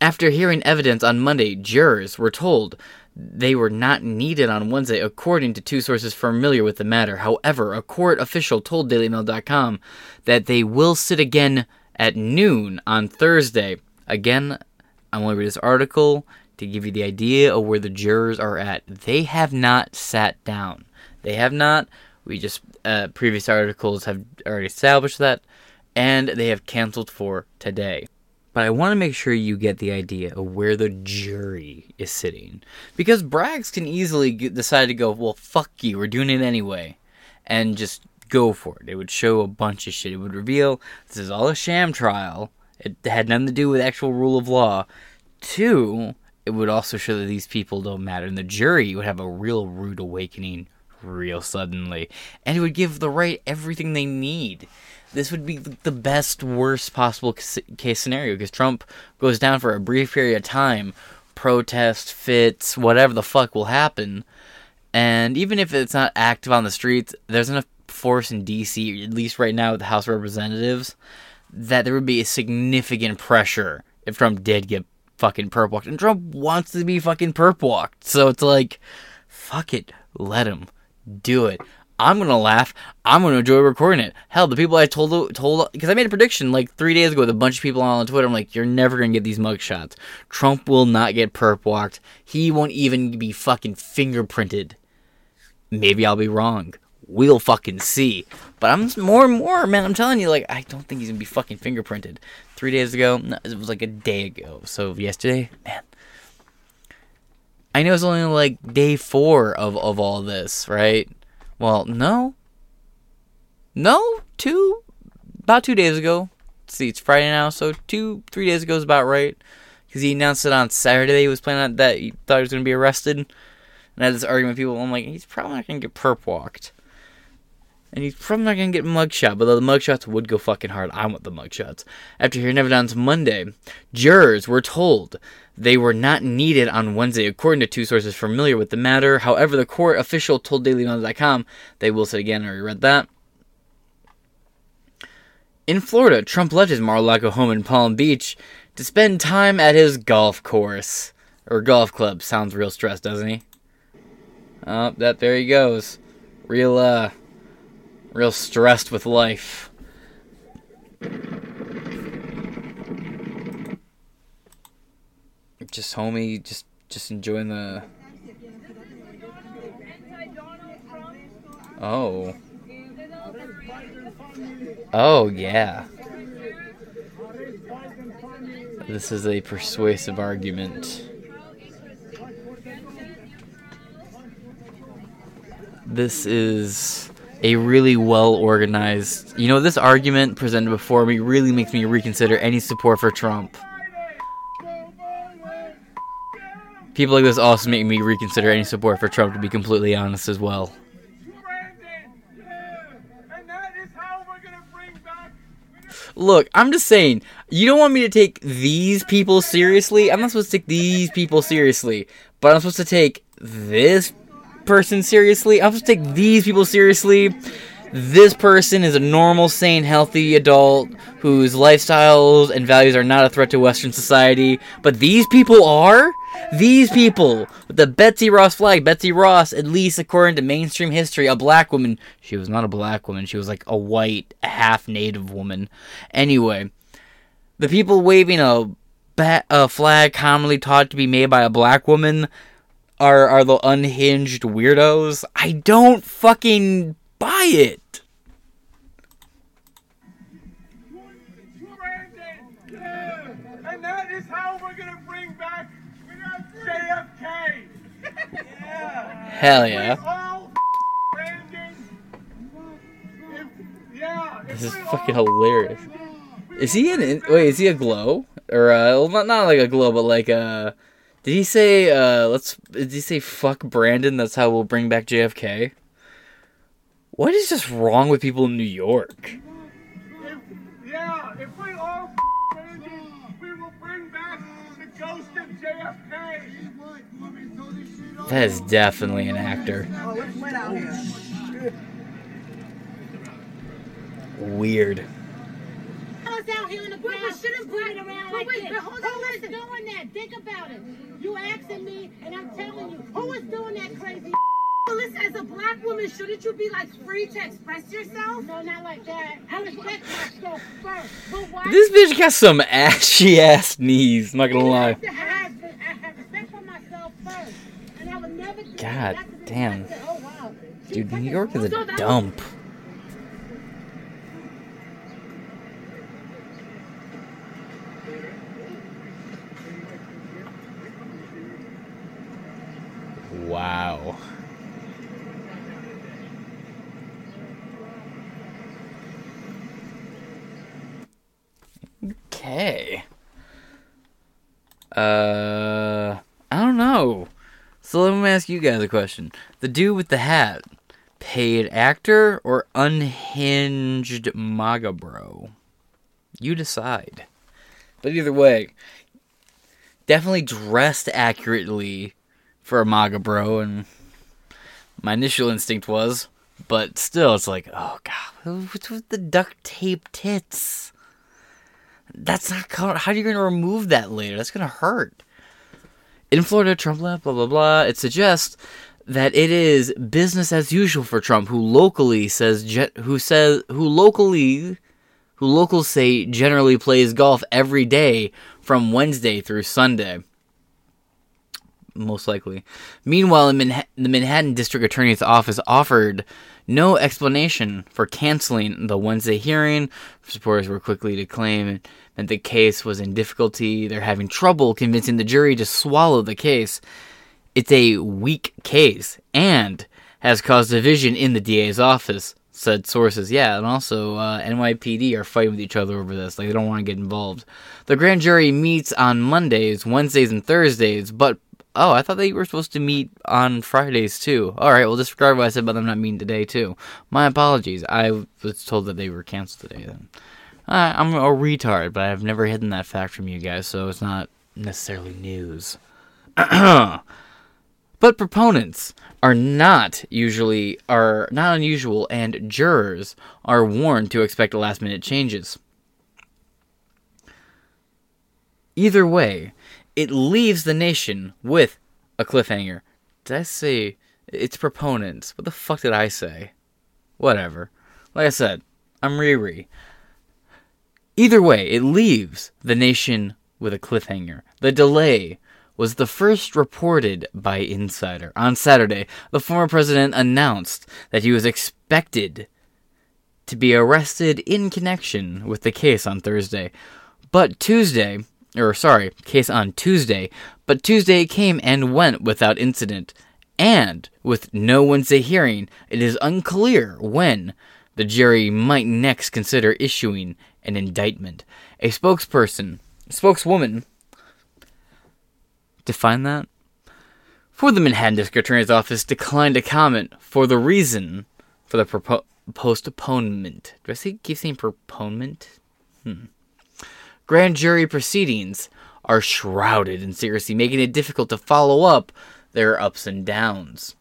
After hearing evidence on Monday, jurors were told they were not needed on Wednesday, according to two sources familiar with the matter. However, a court official told DailyMail.com that they will sit again at noon on Thursday. Again, I'm to read this article to give you the idea of where the jurors are at. They have not sat down. They have not. We just uh, previous articles have already established that and they have canceled for today. But I want to make sure you get the idea of where the jury is sitting. Because Braggs can easily get, decide to go, well, fuck you, we're doing it anyway. And just go for it. It would show a bunch of shit. It would reveal this is all a sham trial. It had nothing to do with actual rule of law. Two, it would also show that these people don't matter. And the jury would have a real rude awakening real suddenly. And it would give the right everything they need this would be the best, worst possible case scenario because Trump goes down for a brief period of time, protest, fits, whatever the fuck will happen. And even if it's not active on the streets, there's enough force in DC, at least right now with the House of Representatives, that there would be a significant pressure if Trump did get fucking perp walked. And Trump wants to be fucking perp walked. So it's like, fuck it, let him do it. I'm gonna laugh. I'm gonna enjoy recording it. Hell, the people I told told because I made a prediction like three days ago with a bunch of people on Twitter. I'm like, you're never gonna get these mugshots. Trump will not get perp walked. He won't even be fucking fingerprinted. Maybe I'll be wrong. We'll fucking see. But I'm more and more, man. I'm telling you, like, I don't think he's gonna be fucking fingerprinted. Three days ago, no, it was like a day ago. So yesterday, man. I know it's only like day four of, of all this, right? Well, no. No, two, about two days ago. Let's see, it's Friday now, so two, three days ago is about right. Because he announced it on Saturday he was planning on that he thought he was going to be arrested. And I had this argument with people. I'm like, he's probably not going to get perp walked. And he's probably not going to get mugshot, but the mugshots would go fucking hard. I want the mugshots. After hearing evidence Monday, jurors were told they were not needed on Wednesday, according to two sources familiar with the matter. However, the court official told DailyMail.com they will say again. I already read that. In Florida, Trump left his Mar-a-Lago home in Palm Beach to spend time at his golf course or golf club. Sounds real stressed, doesn't he? Oh, that there he goes. Real uh real stressed with life. Just homie, just just enjoying the. Oh. Oh yeah. This is a persuasive argument. This is a really well organized. You know, this argument presented before me really makes me reconsider any support for Trump. People like this also make me reconsider any support for Trump, to be completely honest, as well. Look, I'm just saying, you don't want me to take these people seriously. I'm not supposed to take these people seriously, but I'm supposed to take this person seriously. I'll just take these people seriously. This person is a normal, sane, healthy adult whose lifestyles and values are not a threat to Western society. But these people are? These people with the Betsy Ross flag. Betsy Ross, at least according to mainstream history, a black woman. She was not a black woman. She was like a white, half native woman. Anyway, the people waving a, ba- a flag commonly taught to be made by a black woman are are the unhinged weirdos. I don't fucking buy it. Hell yeah. This is fucking hilarious. Is he an wait? Is he a glow or uh, not not like a glow, but like uh, did he say uh, let's did he say fuck Brandon? That's how we'll bring back JFK. What is just wrong with people in New York? If, yeah, if we all Brandon, we will bring back the ghost of JFK. That is definitely an actor. Weird. Us out here in the But we shouldn't screaming around but like wait, this. but hold on, is listen. doing that? Think about it. You asking me, and I'm telling you, who is doing that crazy? Well, listen, as a black woman, shouldn't you be like free to express yourself? No, not like that. I respect myself first. But why? This bitch got some ashy ass knees. Not gonna I lie. have, to have, I have respect for myself first, and I would never. God that. That's the damn. Oh wow. Dude, New York is a So that- dump. Wow. Okay. Uh, I don't know. So let me ask you guys a question. The dude with the hat, paid actor or unhinged MAGA bro? You decide. But either way, definitely dressed accurately for a MAGA bro, and my initial instinct was, but still, it's like, oh god, what's with the duct tape tits? That's not co- how are you gonna remove that later? That's gonna hurt. In Florida, Trump left, blah blah blah. It suggests that it is business as usual for Trump, who locally says ge- who says who locally who locals say generally plays golf every day from Wednesday through Sunday. Most likely. Meanwhile, Manha- the Manhattan District Attorney's Office offered no explanation for canceling the Wednesday hearing. Supporters were quickly to claim that the case was in difficulty. They're having trouble convincing the jury to swallow the case. It's a weak case and has caused division in the DA's office, said sources. Yeah, and also uh, NYPD are fighting with each other over this. Like, they don't want to get involved. The grand jury meets on Mondays, Wednesdays, and Thursdays, but oh, I thought they were supposed to meet on Fridays too. All right, well, disregard what I said about them not meeting today too. My apologies. I was told that they were canceled today then. I'm a retard, but I've never hidden that fact from you guys, so it's not necessarily news. but proponents are not usually are not unusual and jurors are warned to expect last minute changes. Either way, it leaves the nation with a cliffhanger. Did I say it's proponents? What the fuck did I say? Whatever. Like I said, I'm Riri. Either way, it leaves the nation with a cliffhanger. The delay was the first reported by Insider. On Saturday, the former president announced that he was expected to be arrested in connection with the case on Thursday. But Tuesday, or sorry, case on Tuesday, but Tuesday came and went without incident. And with no Wednesday hearing, it is unclear when the jury might next consider issuing an indictment. A spokesperson, spokeswoman, define that? For the Manhattan District Attorney's Office declined to comment for the reason for the propo- postponement. Do I say, keep saying proponent? Hmm. Grand jury proceedings are shrouded in secrecy, making it difficult to follow up their ups and downs.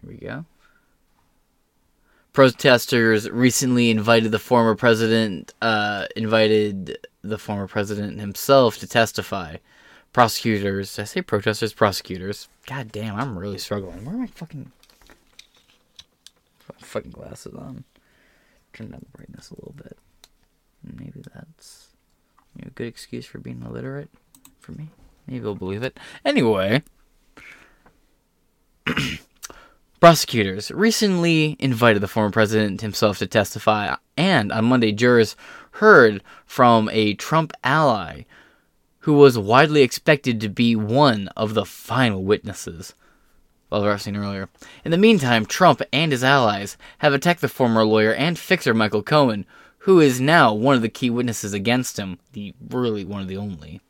Here we go. Protesters recently invited the former president, uh, invited the former president himself to testify. Prosecutors, I say protesters, prosecutors. God damn, I'm really struggling. Where are my fucking fucking glasses on? Turn down the brightness a little bit. Maybe that's you know, a good excuse for being illiterate for me. Maybe they'll believe it. Anyway, prosecutors recently invited the former president himself to testify, and on Monday, jurors heard from a Trump ally who was widely expected to be one of the final witnesses. Well, I've seen earlier. In the meantime, Trump and his allies have attacked the former lawyer and fixer Michael Cohen, who is now one of the key witnesses against him, the really one of the only.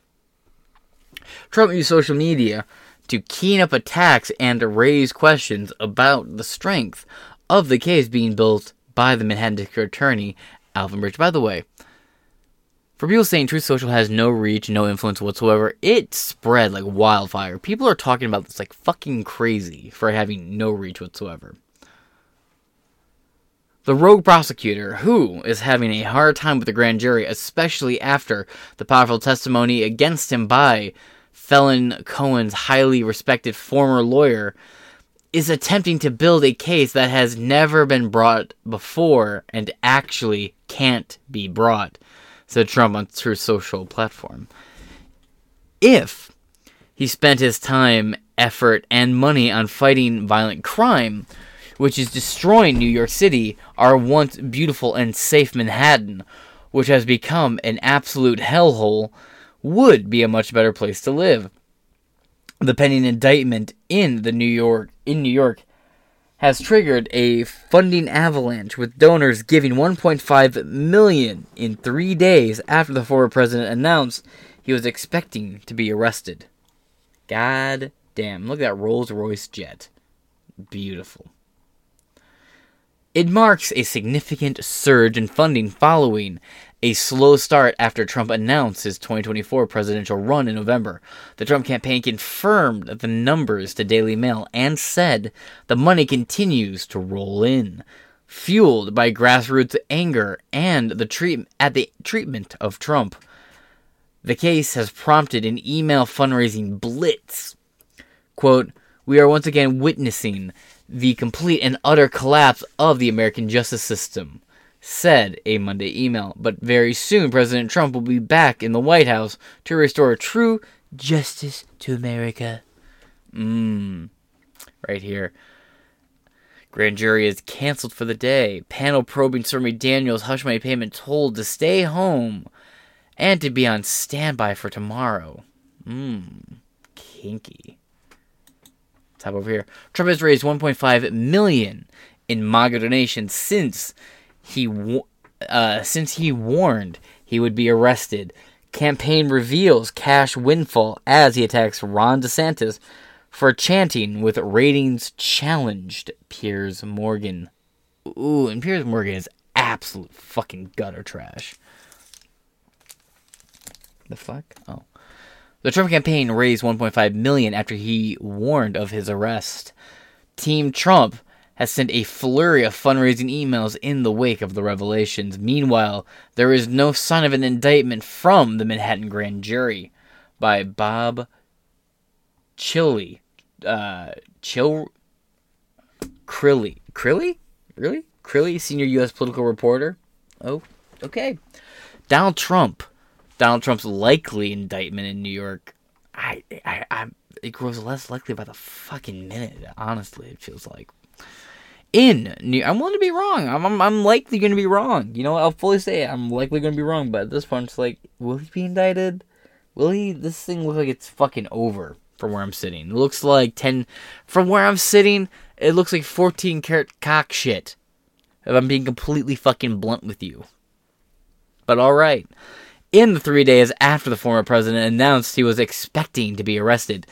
Trump used social media to keen up attacks and to raise questions about the strength of the case being built by the Manhattan District Attorney, Alvin Bragg. By the way, for people saying Truth Social has no reach, no influence whatsoever, it spread like wildfire. People are talking about this like fucking crazy for having no reach whatsoever. The rogue prosecutor, who is having a hard time with the grand jury, especially after the powerful testimony against him by felon Cohen's highly respected former lawyer, is attempting to build a case that has never been brought before and actually can't be brought, said Trump on Truth Social platform. If he spent his time, effort, and money on fighting violent crime, which is destroying New York City, our once beautiful and safe Manhattan, which has become an absolute hellhole, would be a much better place to live. The pending indictment in the New York in New York has triggered a funding avalanche with donors giving 1.5 million in 3 days after the former president announced he was expecting to be arrested. God damn, look at that Rolls-Royce jet. Beautiful. It marks a significant surge in funding following a slow start after Trump announced his 2024 presidential run in November. The Trump campaign confirmed the numbers to Daily Mail and said the money continues to roll in, fueled by grassroots anger and the treat- at the treatment of Trump. The case has prompted an email fundraising blitz. Quote, we are once again witnessing the complete and utter collapse of the American justice system, said a Monday email. But very soon, President Trump will be back in the White House to restore true justice to America. Mmm. Right here. Grand jury is canceled for the day. Panel probing Stormy Daniels' hush money payment told to stay home and to be on standby for tomorrow. Mmm. Kinky. Top over here. Trump has raised 1.5 million in MAGA donations since he uh, since he warned he would be arrested. Campaign reveals cash windfall as he attacks Ron DeSantis for chanting with ratings challenged. Piers Morgan. Ooh, and Piers Morgan is absolute fucking gutter trash. The fuck? Oh. The Trump campaign raised 1.5 million after he warned of his arrest. Team Trump has sent a flurry of fundraising emails in the wake of the revelations. Meanwhile, there is no sign of an indictment from the Manhattan grand jury by Bob Chili. Uh, Chill. Crilly. Crilly? Really? Crilly, senior U.S. political reporter? Oh, okay. Donald Trump Donald Trump's likely indictment in New York, I, I, I, it grows less likely by the fucking minute. Honestly, it feels like. In New, I'm willing to be wrong. I'm, I'm, I'm likely going to be wrong. You know, I'll fully say it. I'm likely going to be wrong. But at this point, it's like, will he be indicted? Will he? This thing looks like it's fucking over from where I'm sitting. It looks like ten. From where I'm sitting, it looks like 14 karat cock shit. If I'm being completely fucking blunt with you. But all right in the three days after the former president announced he was expecting to be arrested.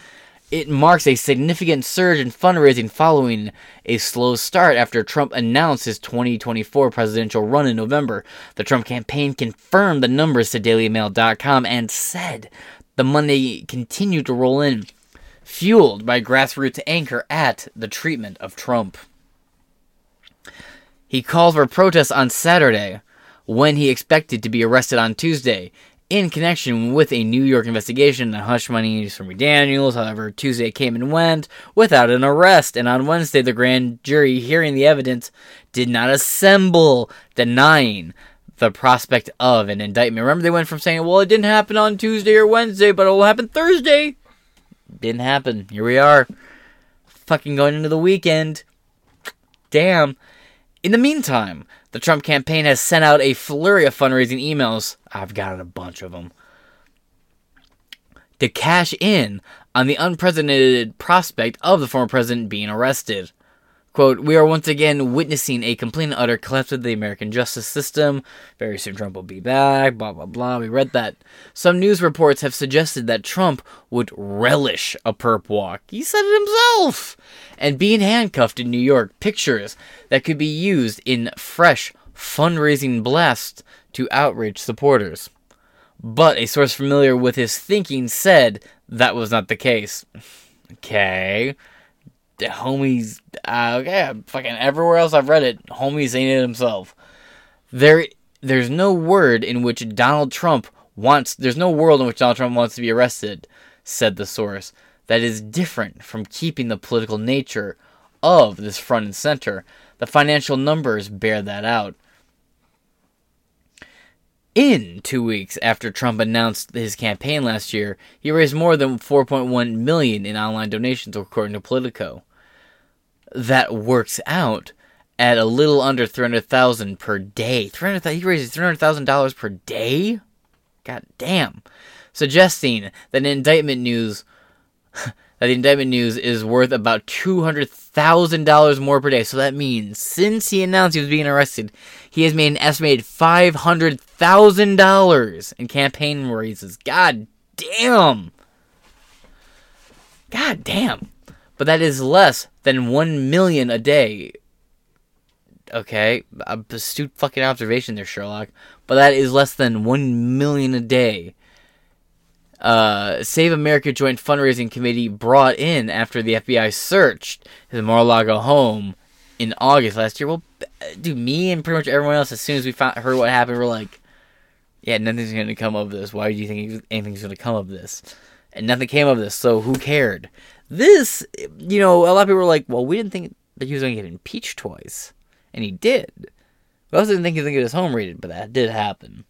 It marks a significant surge in fundraising following a slow start after Trump announced his 2024 presidential run in November. The Trump campaign confirmed the numbers to DailyMail.com and said the money continued to roll in, fueled by grassroots anchor at the treatment of Trump. He called for protests on Saturday when he expected to be arrested on Tuesday in connection with a New York investigation on hush money from Daniels. However, Tuesday came and went without an arrest, and on Wednesday, the grand jury hearing the evidence did not assemble, denying the prospect of an indictment. Remember, they went from saying, well, it didn't happen on Tuesday or Wednesday, but it will happen Thursday. Didn't happen. Here we are. Fucking going into the weekend. Damn. In the meantime, the Trump campaign has sent out a flurry of fundraising emails. I've got a bunch of them. To cash in on the unprecedented prospect of the former president being arrested. Quote, we are once again witnessing a complete and utter collapse of the American justice system. Very soon Trump will be back, blah, blah, blah. We read that. Some news reports have suggested that Trump would relish a perp walk. He said it himself. And being handcuffed in New York, pictures that could be used in fresh fundraising blasts to outrage supporters. But a source familiar with his thinking said that was not the case. Okay homies, uh, okay, fucking everywhere else I've read it, homies ain't it himself. There, there's no word in which Donald Trump wants. There's no world in which Donald Trump wants to be arrested," said the source. That is different from keeping the political nature of this front and center. The financial numbers bear that out. In two weeks after Trump announced his campaign last year, he raised more than 4.1 million in online donations, according to Politico. That works out at a little under 300,000 per day. 300, he raises $300,000 per day? God damn. Suggesting that indictment news that the indictment news is worth about $200,000 more per day. So that means since he announced he was being arrested, he has made an estimated $500,000 in campaign raises. God damn. God damn. But that is less than 1 million a day. Okay, astute fucking observation there, Sherlock. But that is less than 1 million a day uh, Save America Joint Fundraising Committee brought in after the FBI searched his Mar-a-Lago home in August last year. Well, do me and pretty much everyone else, as soon as we found, heard what happened, we're like, yeah, nothing's going to come of this. Why do you think anything's going to come of this? And nothing came of this, so who cared? This, you know, a lot of people were like, well, we didn't think that he was going to get impeached twice. And he did. We also didn't think he was going to get his home raided, but that did happen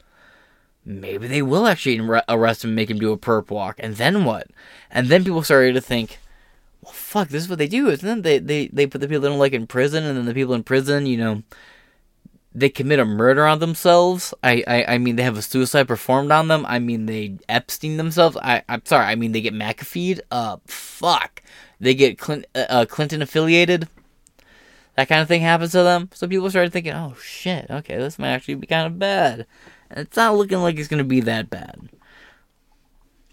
maybe they will actually arrest him and make him do a perp walk. And then what? And then people started to think, well, fuck, this is what they do, isn't it? They, they, they put the people they don't like in prison, and then the people in prison, you know, they commit a murder on themselves. I, I, I mean, they have a suicide performed on them. I mean, they Epstein themselves. I, I'm sorry. I mean, they get McAfee'd. Uh, fuck. They get Clint, uh, uh Clinton affiliated. That kind of thing happens to them. So people started thinking, oh shit, okay, this might actually be kind of bad. And It's not looking like it's going to be that bad.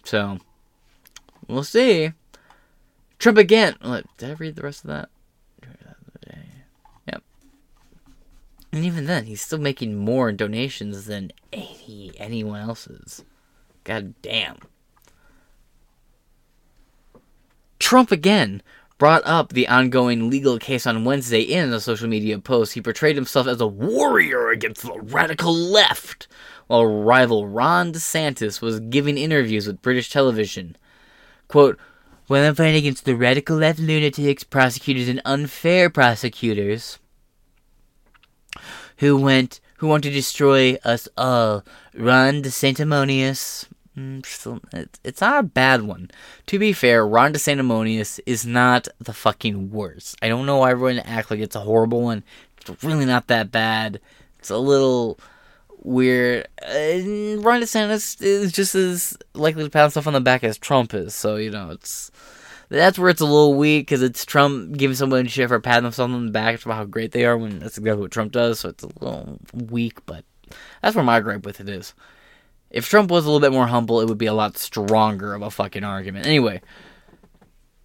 So, we'll see. Trump again. Did I read the rest of that? And even then, he's still making more donations than any anyone else's. God damn. Trump again brought up the ongoing legal case on Wednesday in a social media post. He portrayed himself as a warrior against the radical left, while rival Ron DeSantis was giving interviews with British television. Quote, When I'm fighting against the radical left lunatics, prosecutors, and unfair prosecutors who went who want to destroy us all. Ron DeSanctimonious Mm, it's not a bad one. To be fair, Ron DeSanctimonious is not the fucking worst. I don't know why everyone act like it's a horrible one. It's really not that bad. It's a little weird. Uh, Ron DeSantis is just as likely to pat himself on the back as Trump is. So you know, it's that's where it's a little weak because it's Trump giving someone shit for patting themselves on the back about how great they are when that's exactly what Trump does. So it's a little weak, but that's where my gripe with it is. If Trump was a little bit more humble, it would be a lot stronger of a fucking argument. Anyway,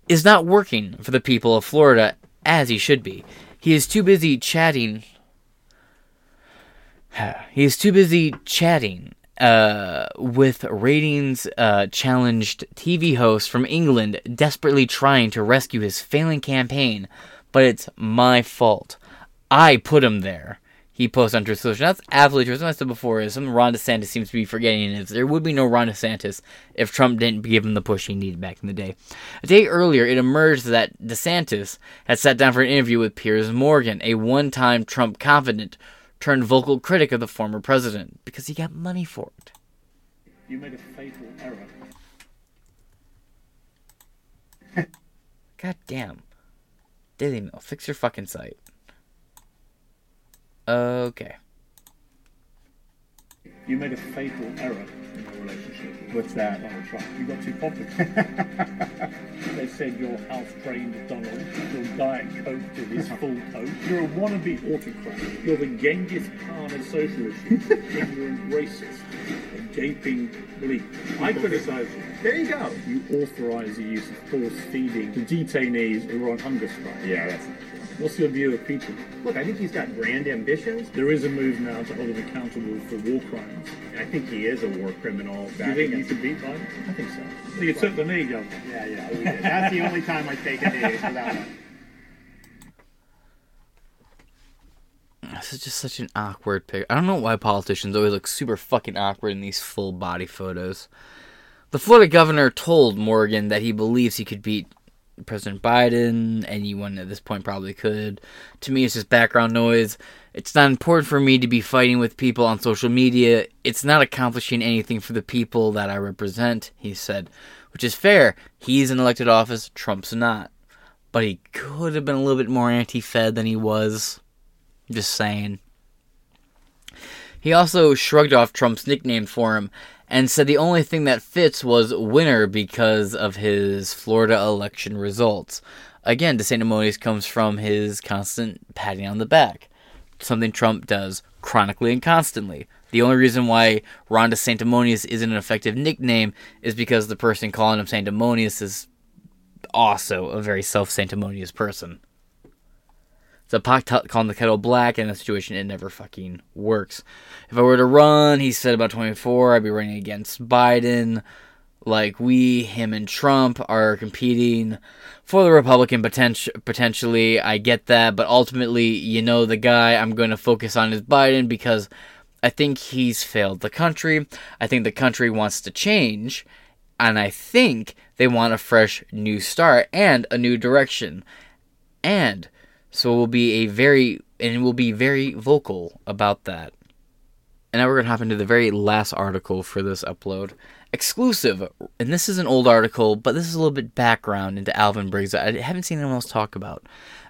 is not working for the people of Florida as he should be. He is too busy chatting. He is too busy chatting uh, with ratings uh, challenged TV host from England desperately trying to rescue his failing campaign, but it's my fault. I put him there. He posts on Truth Social. That's absolutely true. As I said before, is something Ron DeSantis seems to be forgetting is there would be no Ron DeSantis if Trump didn't give him the push he needed back in the day. A day earlier, it emerged that DeSantis had sat down for an interview with Piers Morgan, a one-time Trump confidant turned vocal critic of the former president, because he got money for it. You made a fatal error. God damn. Daily Mail, fix your fucking site. Okay. You made a fatal error in your relationship. What's that? Donald Trump. You got too popular. they said you're house-trained Donald. You're Diet Coke to his full coat. You're a wannabe autocrat. You're the Genghis Khan of socialism. Ignorant racist. A gaping bleak. I criticize you. There you go. You authorize the use of force feeding to detainees who are on hunger strike. Yeah, that's. What's your view of Putin? Look, I think he's got grand ambitions. There is a move now to hold him accountable for war crimes. I think he is a war criminal. Do you think you could beat Biden? I think so. So you took the knee, Governor. Yeah, yeah. We did. That's the only time I take a knee for that one. This is just such an awkward pic. I don't know why politicians always look super fucking awkward in these full body photos. The Florida governor told Morgan that he believes he could beat President Biden. Anyone at this point probably could. To me, it's just background noise. It's not important for me to be fighting with people on social media. It's not accomplishing anything for the people that I represent, he said. Which is fair. He's in elected office, Trump's not. But he could have been a little bit more anti Fed than he was. Just saying. He also shrugged off Trump's nickname for him and said the only thing that fits was winner because of his Florida election results. Again, DeSanctimonious comes from his constant patting on the back, something Trump does chronically and constantly. The only reason why Ron DeSanctimonious isn't an effective nickname is because the person calling him Sanctimonious is also a very self-sanctimonious person. The pot t- calling the kettle black in a situation it never fucking works. If I were to run, he said about 24, I'd be running against Biden. Like we, him, and Trump are competing for the Republican potential. Potentially, I get that, but ultimately, you know, the guy I'm going to focus on is Biden because I think he's failed the country. I think the country wants to change, and I think they want a fresh new start and a new direction. And so we'll be a very and we'll be very vocal about that. And now we're gonna hop into the very last article for this upload. Exclusive, and this is an old article, but this is a little bit background into Alvin Braggs that I haven't seen anyone else talk about.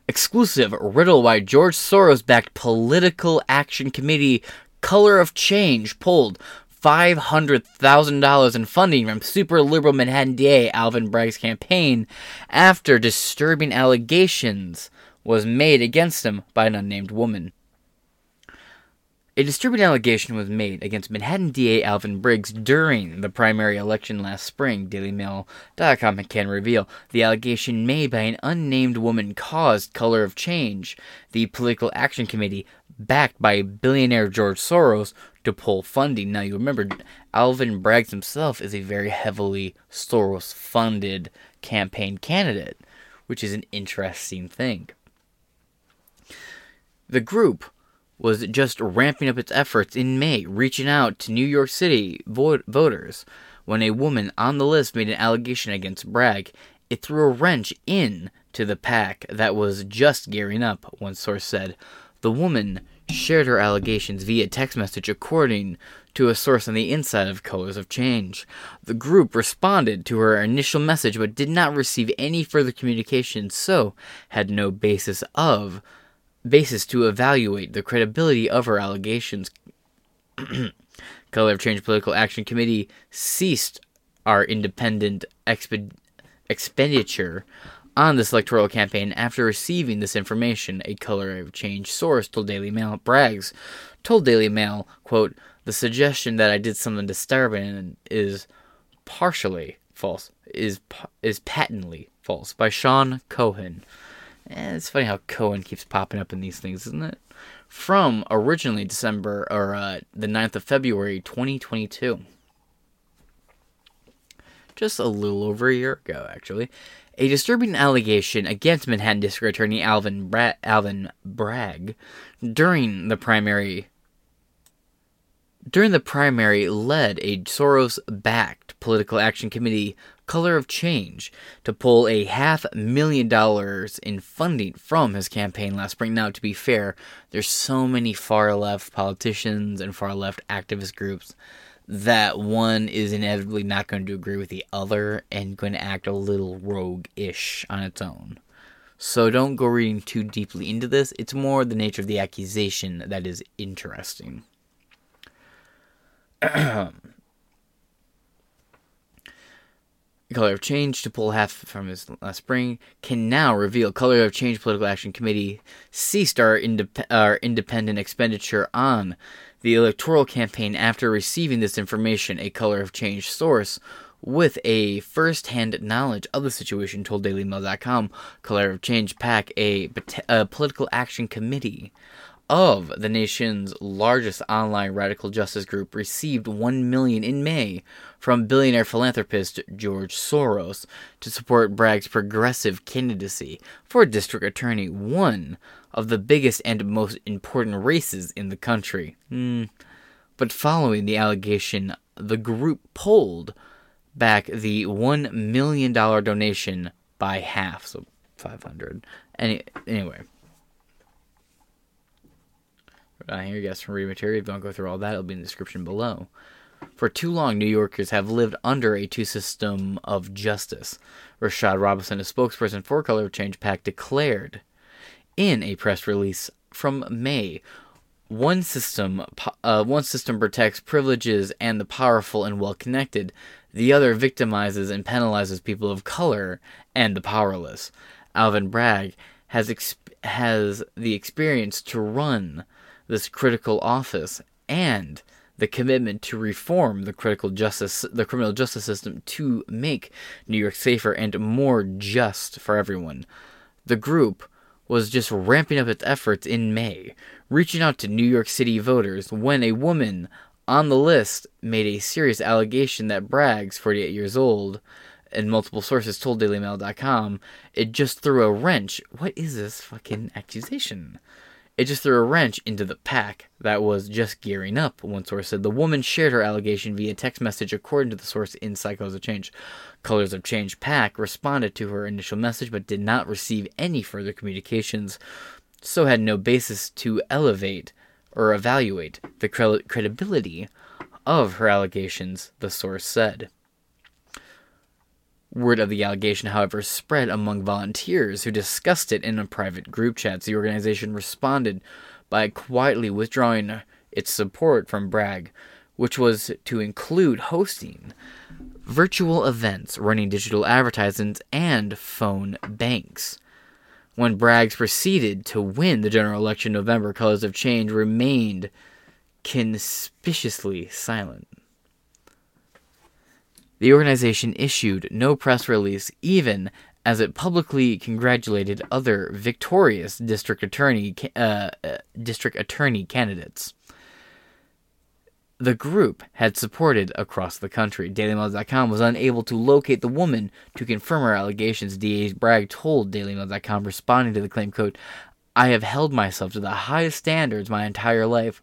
Exclusive riddle why George Soros backed political action committee Color of Change pulled $500,000 in funding from super liberal Manhattan DA Alvin Bragg's campaign after disturbing allegations was made against him by an unnamed woman. A disturbing allegation was made against Manhattan DA Alvin Braggs during the primary election last spring, DailyMail.com can reveal. The allegation made by an unnamed woman caused Color of Change, the political action committee backed by billionaire George Soros, to pull funding. Now, you remember, Alvin Braggs himself is a very heavily Soros funded campaign candidate, which is an interesting thing. The group was just ramping up its efforts in May, reaching out to New York City vo- voters. When a woman on the list made an allegation against Bragg, it threw a wrench in to the pack that was just gearing up, one source said. The woman shared her allegations via text message, according to a source on the inside of Colors of Change. The group responded to her initial message but did not receive any further communication, so had no basis of basis to evaluate the credibility of her allegations. Color of Change Political Action Committee ceased our independent exp- expenditure on this electoral campaign after receiving this information. A Color of Change source told Daily Mail Braggs told Daily Mail, quote, the suggestion that I did something disturbing is partially false, is is patently False by Sean Cohen. Eh, it's funny how Cohen keeps popping up in these things, isn't it? From originally December or uh, the 9th of February 2022. Just a little over a year ago, actually. A disturbing allegation against Manhattan District Attorney Alvin, Bra- Alvin Bragg during the primary during the primary led a Soros-backed political action committee Color of Change to pull a half million dollars in funding from his campaign last spring. Now, to be fair, there's so many far left politicians and far left activist groups that one is inevitably not going to agree with the other and going to act a little rogue ish on its own. So don't go reading too deeply into this. It's more the nature of the accusation that is interesting. Um, Color of Change to pull half from his last spring can now reveal Color of Change Political Action Committee ceased our, indep- our uh, independent expenditure on the electoral campaign after receiving this information, a Color of Change source with a first hand knowledge of the situation told DailyMail.com. Color of Change PAC, a, a political action committee of the nation's largest online radical justice group received 1 million in May from billionaire philanthropist George Soros to support Bragg's progressive candidacy for district attorney, one of the biggest and most important races in the country. Mm. But following the allegation, the group pulled back the $1 million donation by half, so 500. Any, anyway. Uh, here, you guys some read material. If you don't go through all that, it'll be in the description below. For too long, New Yorkers have lived under a two system of justice. Rashad Robinson, a spokesperson for Color Change PAC, declared in a press release from May one system uh, one system protects privileges and the powerful and well connected the other victimizes and penalizes people of color and the powerless alvin bragg has exp- has the experience to run this critical office and the commitment to reform the critical justice the criminal justice system to make New York safer and more just for everyone. The group was just ramping up its efforts in May, reaching out to New York City voters when a woman on the list made a serious allegation that Bragg's 48 years old and multiple sources told dailymail.com it just threw a wrench. What is this fucking accusation? It just threw a wrench into the pack that was just gearing up, one source said. The woman shared her allegation via text message, according to the source in Psychos of Change. Colors of Change PAC responded to her initial message but did not receive any further communications, so had no basis to elevate or evaluate the credibility of her allegations, the source said. Word of the allegation, however, spread among volunteers who discussed it in a private group chat. The organization responded by quietly withdrawing its support from Bragg, which was to include hosting virtual events, running digital advertisements, and phone banks. When Braggs proceeded to win the general election in November, Colors of Change remained conspicuously silent. The organization issued no press release even as it publicly congratulated other victorious district attorney uh, uh, district attorney candidates. The group had supported across the country. DailyMail.com was unable to locate the woman to confirm her allegations. DA Bragg told DailyMail.com, responding to the claim, "Quote: I have held myself to the highest standards my entire life,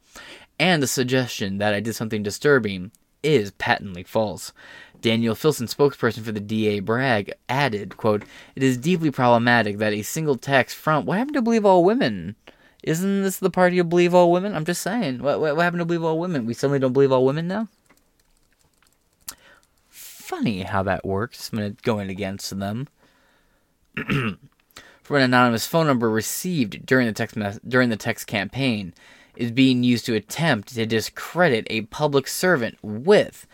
and the suggestion that I did something disturbing is patently false. Daniel Filson, spokesperson for the DA Bragg, added, quote, It is deeply problematic that a single text from what happened to believe all women? Isn't this the party of believe all women? I'm just saying. What, what, what happened to believe all women? We suddenly don't believe all women now? Funny how that works when it's going against them. For an anonymous phone number received during the text during the text campaign is being used to attempt to discredit a public servant with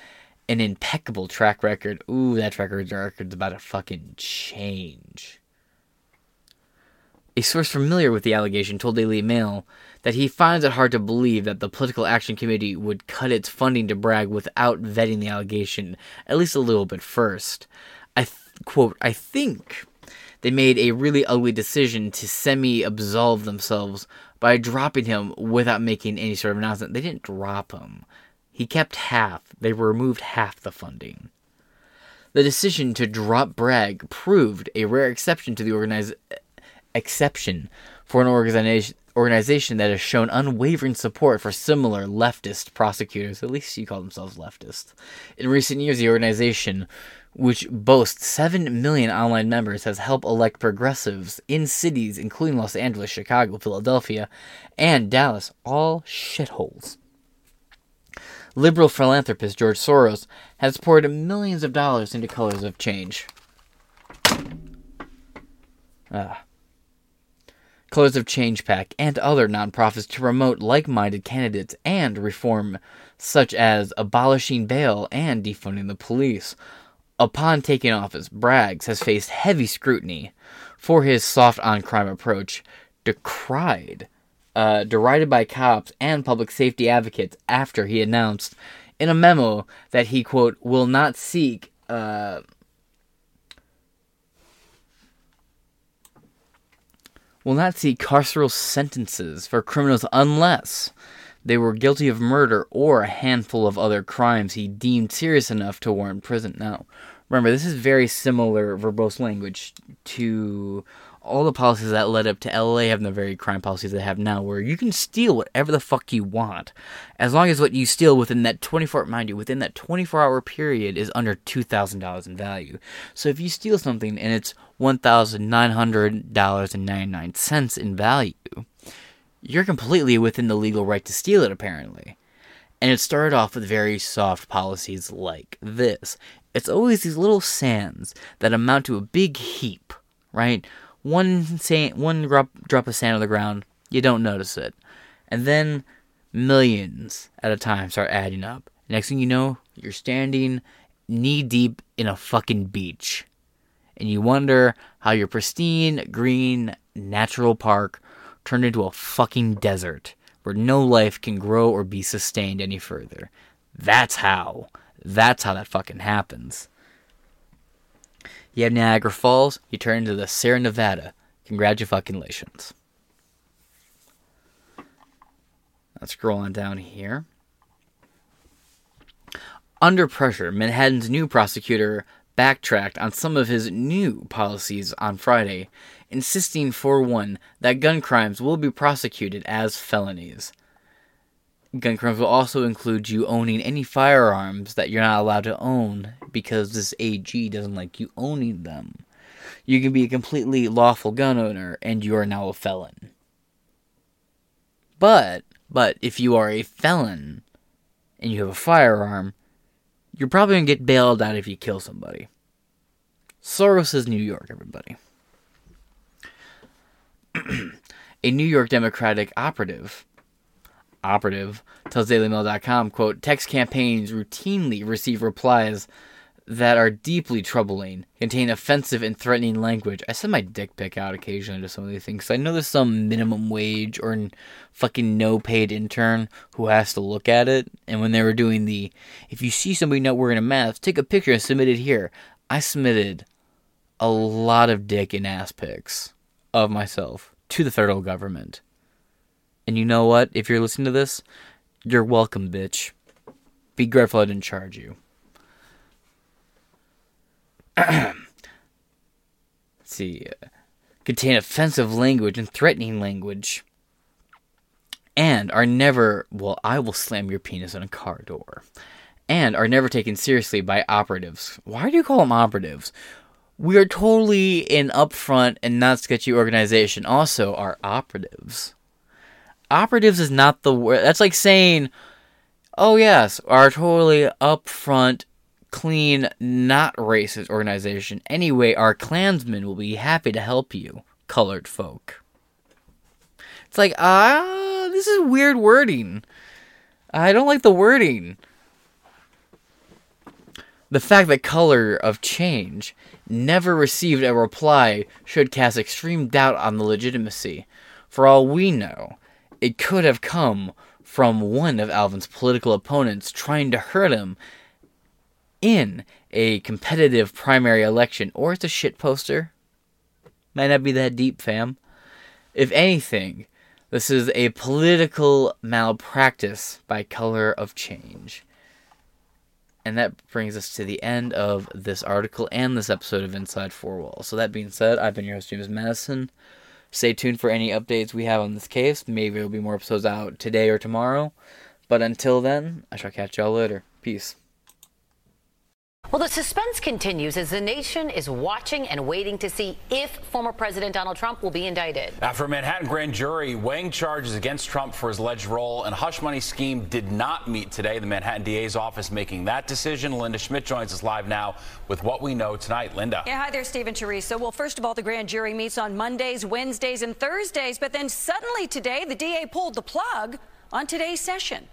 an impeccable track record. Ooh, that track record's about to fucking change. A source familiar with the allegation told Daily Mail that he finds it hard to believe that the Political Action Committee would cut its funding to Bragg without vetting the allegation at least a little bit first. I th- quote, I think they made a really ugly decision to semi absolve themselves by dropping him without making any sort of announcement. They didn't drop him, he kept half, they removed half the funding. The decision to drop Bragg proved a rare exception to the organiz- exception for an organization organization that has shown unwavering support for similar leftist prosecutors. At least you call themselves leftist. In recent years, the organization, which boasts 7 million online members, has helped elect progressives in cities including Los Angeles, Chicago, Philadelphia, and Dallas, all shitholes. Liberal philanthropist George Soros has poured millions of dollars into Colors of Change. Ah. Colors of Change PAC, and other nonprofits to promote like minded candidates and reform, such as abolishing bail and defunding the police. Upon taking office, Braggs has faced heavy scrutiny for his soft on crime approach, decried, uh, derided by cops and public safety advocates after he announced in a memo that he, quote, will not seek. Uh, will not see carceral sentences for criminals unless they were guilty of murder or a handful of other crimes he deemed serious enough to warrant prison. Now, remember, this is very similar verbose language to all the policies that led up to LA having the very crime policies they have now, where you can steal whatever the fuck you want, as long as what you steal within that 24, mind you, within that 24 hour period is under $2,000 in value. So if you steal something and it's $1,900.99 in value, you're completely within the legal right to steal it, apparently. And it started off with very soft policies like this. It's always these little sands that amount to a big heap, right? One sand, one drop drop of sand on the ground, you don't notice it, and then millions at a time start adding up. Next thing you know, you're standing knee deep in a fucking beach, and you wonder how your pristine, green, natural park turned into a fucking desert where no life can grow or be sustained any further. That's how. That's how that fucking happens. You have Niagara Falls, you turn into the Sierra Nevada. Congratulations. Let's scroll on down here. Under pressure, Manhattan's new prosecutor backtracked on some of his new policies on Friday, insisting for one that gun crimes will be prosecuted as felonies. Gun crimes will also include you owning any firearms that you're not allowed to own because this AG doesn't like you owning them. You can be a completely lawful gun owner and you are now a felon. But, but if you are a felon and you have a firearm, you're probably going to get bailed out if you kill somebody. Soros is New York, everybody. a New York Democratic operative operative tells DailyMail.com, quote, text campaigns routinely receive replies that are deeply troubling, contain offensive and threatening language. I send my dick pic out occasionally to some of these things. I know there's some minimum wage or fucking no paid intern who has to look at it. And when they were doing the, if you see somebody not wearing a mask, take a picture and submit it here. I submitted a lot of dick and ass pics of myself to the federal government. And you know what? If you're listening to this, you're welcome, bitch. Be grateful I didn't charge you. See. Contain offensive language and threatening language. And are never, well, I will slam your penis on a car door. And are never taken seriously by operatives. Why do you call them operatives? We are totally an upfront and not sketchy organization. Also, are operatives operatives is not the word. That's like saying, oh, yes, our totally upfront, clean, not racist organization. Anyway, our Klansmen will be happy to help you, colored folk. It's like, ah, this is weird wording. I don't like the wording. The fact that Color of Change never received a reply should cast extreme doubt on the legitimacy. For all we know, it could have come from one of Alvin's political opponents trying to hurt him in a competitive primary election, or it's a shit poster. Might not be that deep, fam. If anything, this is a political malpractice by color of change. And that brings us to the end of this article and this episode of Inside Four Walls. So that being said, I've been your host, James Madison. Stay tuned for any updates we have on this case. Maybe there'll be more episodes out today or tomorrow. But until then, I shall catch y'all later. Peace. Well, the suspense continues as the nation is watching and waiting to see if former President Donald Trump will be indicted. After a Manhattan grand jury weighing charges against Trump for his alleged role in a hush money scheme did not meet today, the Manhattan DA's office making that decision. Linda Schmidt joins us live now with what we know tonight. Linda. Yeah, hi there, Stephen Teresa. Well, first of all, the grand jury meets on Mondays, Wednesdays, and Thursdays, but then suddenly today, the DA pulled the plug on today's session.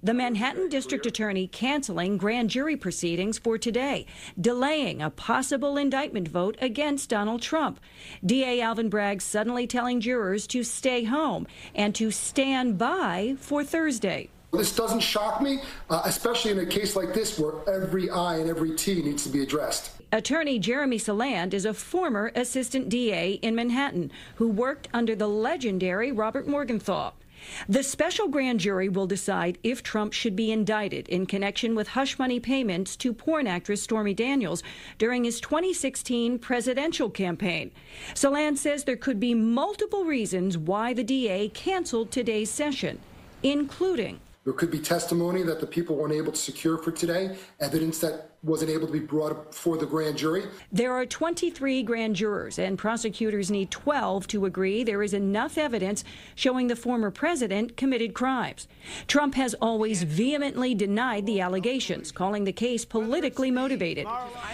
The Manhattan District Attorney canceling grand jury proceedings for today, delaying a possible indictment vote against Donald Trump. DA Alvin Bragg suddenly telling jurors to stay home and to stand by for Thursday. This doesn't shock me, uh, especially in a case like this where every I and every T needs to be addressed. Attorney Jeremy Saland is a former assistant DA in Manhattan who worked under the legendary Robert Morgenthau. The special grand jury will decide if Trump should be indicted in connection with hush money payments to porn actress Stormy Daniels during his 2016 presidential campaign. Saland says there could be multiple reasons why the DA canceled today's session, including there could be testimony that the people weren't able to secure for today, evidence that wasn't able to be brought before the grand jury. There are 23 grand jurors, and prosecutors need 12 to agree there is enough evidence showing the former president committed crimes. Trump has always vehemently denied the allegations, calling the case politically motivated.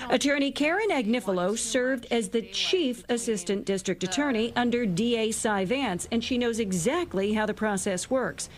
Attorney Karen Agnifilo served as the chief assistant district attorney under DA Cy Vance, and she knows exactly how the process works.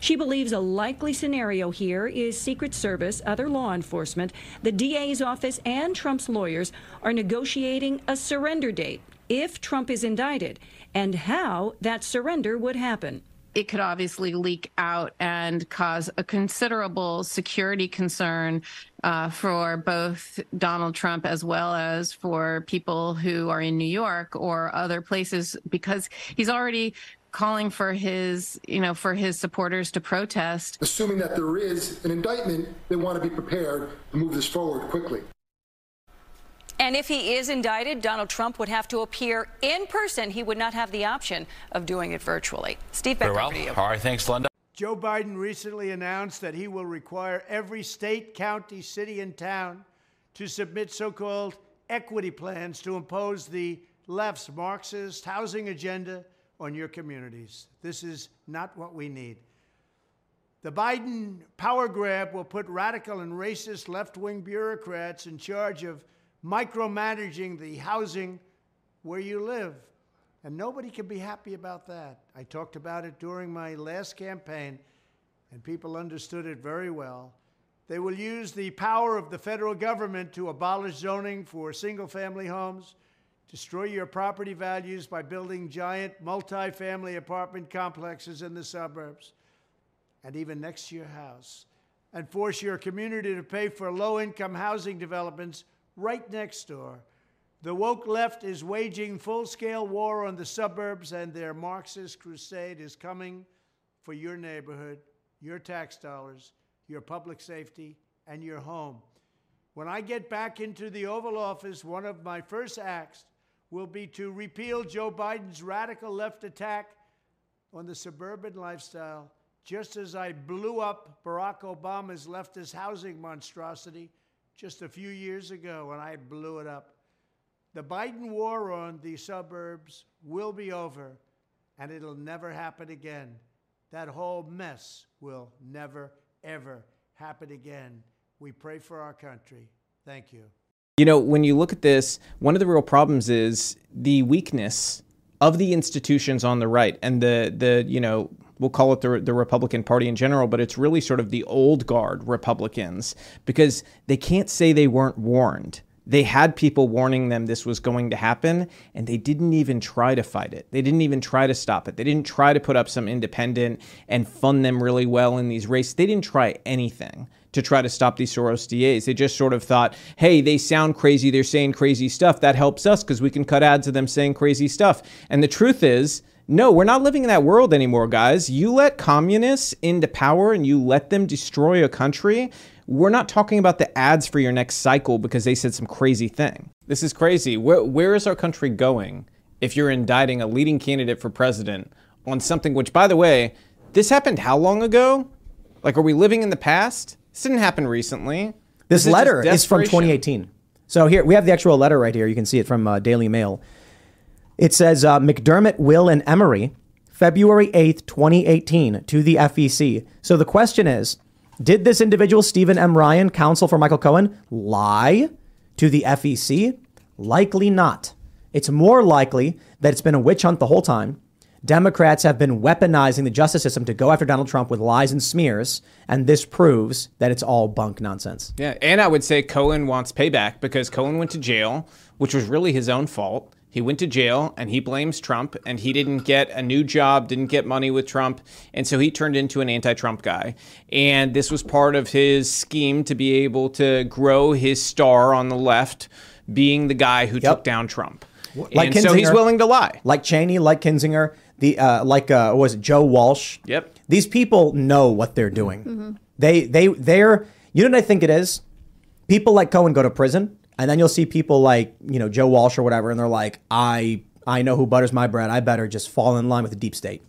She believes a likely scenario here is Secret Service, other law enforcement, the DA's office, and Trump's lawyers are negotiating a surrender date if Trump is indicted and how that surrender would happen. It could obviously leak out and cause a considerable security concern uh, for both Donald Trump as well as for people who are in New York or other places because he's already calling for his, you know, for his supporters to protest. Assuming that there is an indictment, they want to be prepared to move this forward quickly. And if he is indicted, Donald Trump would have to appear in person. He would not have the option of doing it virtually. Steve, back well. to you. All right, thanks, Linda. Joe Biden recently announced that he will require every state, county, city, and town to submit so called equity plans to impose the left's Marxist housing agenda on your communities. This is not what we need. The Biden power grab will put radical and racist left wing bureaucrats in charge of micromanaging the housing where you live. And nobody can be happy about that. I talked about it during my last campaign, and people understood it very well. They will use the power of the federal government to abolish zoning for single family homes destroy your property values by building giant multi-family apartment complexes in the suburbs and even next to your house, and force your community to pay for low income housing developments right next door. The woke left is waging full scale war on the suburbs, and their Marxist crusade is coming for your neighborhood, your tax dollars, your public safety, and your home. When I get back into the Oval Office, one of my first acts will be to repeal Joe Biden's radical left attack on the suburban lifestyle, just as I blew up Barack Obama's leftist housing monstrosity just a few years ago when I blew it up. The Biden war on the suburbs will be over, and it'll never happen again. That whole mess will never, ever happen again. We pray for our country. Thank you. You know, when you look at this, one of the real problems is the weakness of the institutions on the right and the the you know we'll call it the the Republican Party in general, but it's really sort of the old guard Republicans because they can't say they weren't warned. They had people warning them this was going to happen, and they didn't even try to fight it. They didn't even try to stop it. They didn't try to put up some independent and fund them really well in these races. They didn't try anything to try to stop these Soros DAs. They just sort of thought, hey, they sound crazy, they're saying crazy stuff. That helps us because we can cut ads of them saying crazy stuff. And the truth is, no, we're not living in that world anymore, guys. You let communists into power and you let them destroy a country. We're not talking about the ads for your next cycle because they said some crazy thing. This is crazy. Where, where is our country going if you're indicting a leading candidate for president on something which, by the way, this happened how long ago? Like, are we living in the past? This didn't happen recently. This, is letter just is from 2018. So here we have the actual letter right here. You can see it from uh, Daily Mail. It says uh, McDermott, Will, and Emery, February 8th, 2018, to the FEC. So the question is Did this individual, Stephen M. Ryan, counsel for Michael Cohen, lie to the FEC? Likely not. It's more likely that it's been a witch hunt the whole time. Democrats have been weaponizing the justice system to go after Donald Trump with lies and smears, and this proves that it's all bunk nonsense. Yeah, and I would say Cohen wants payback because Cohen went to jail, which was really his own fault. He went to jail and he blames Trump, and he didn't get a new job, didn't get money with Trump, and so he turned into an anti Trump guy. And this was part of his scheme to be able to grow his star on the left, being the guy who took down Trump. Like and so he's willing to lie. Like Cheney, like Kinzinger, the uh, like uh, was it Joe Walsh? Yep. These people know what they're doing. Mm-hmm. They they they're you know what I think it is. People like Cohen go to prison, and then you'll see people like you know Joe Walsh or whatever, and they're like, I I know who butters my bread. I better just fall in line with the deep state.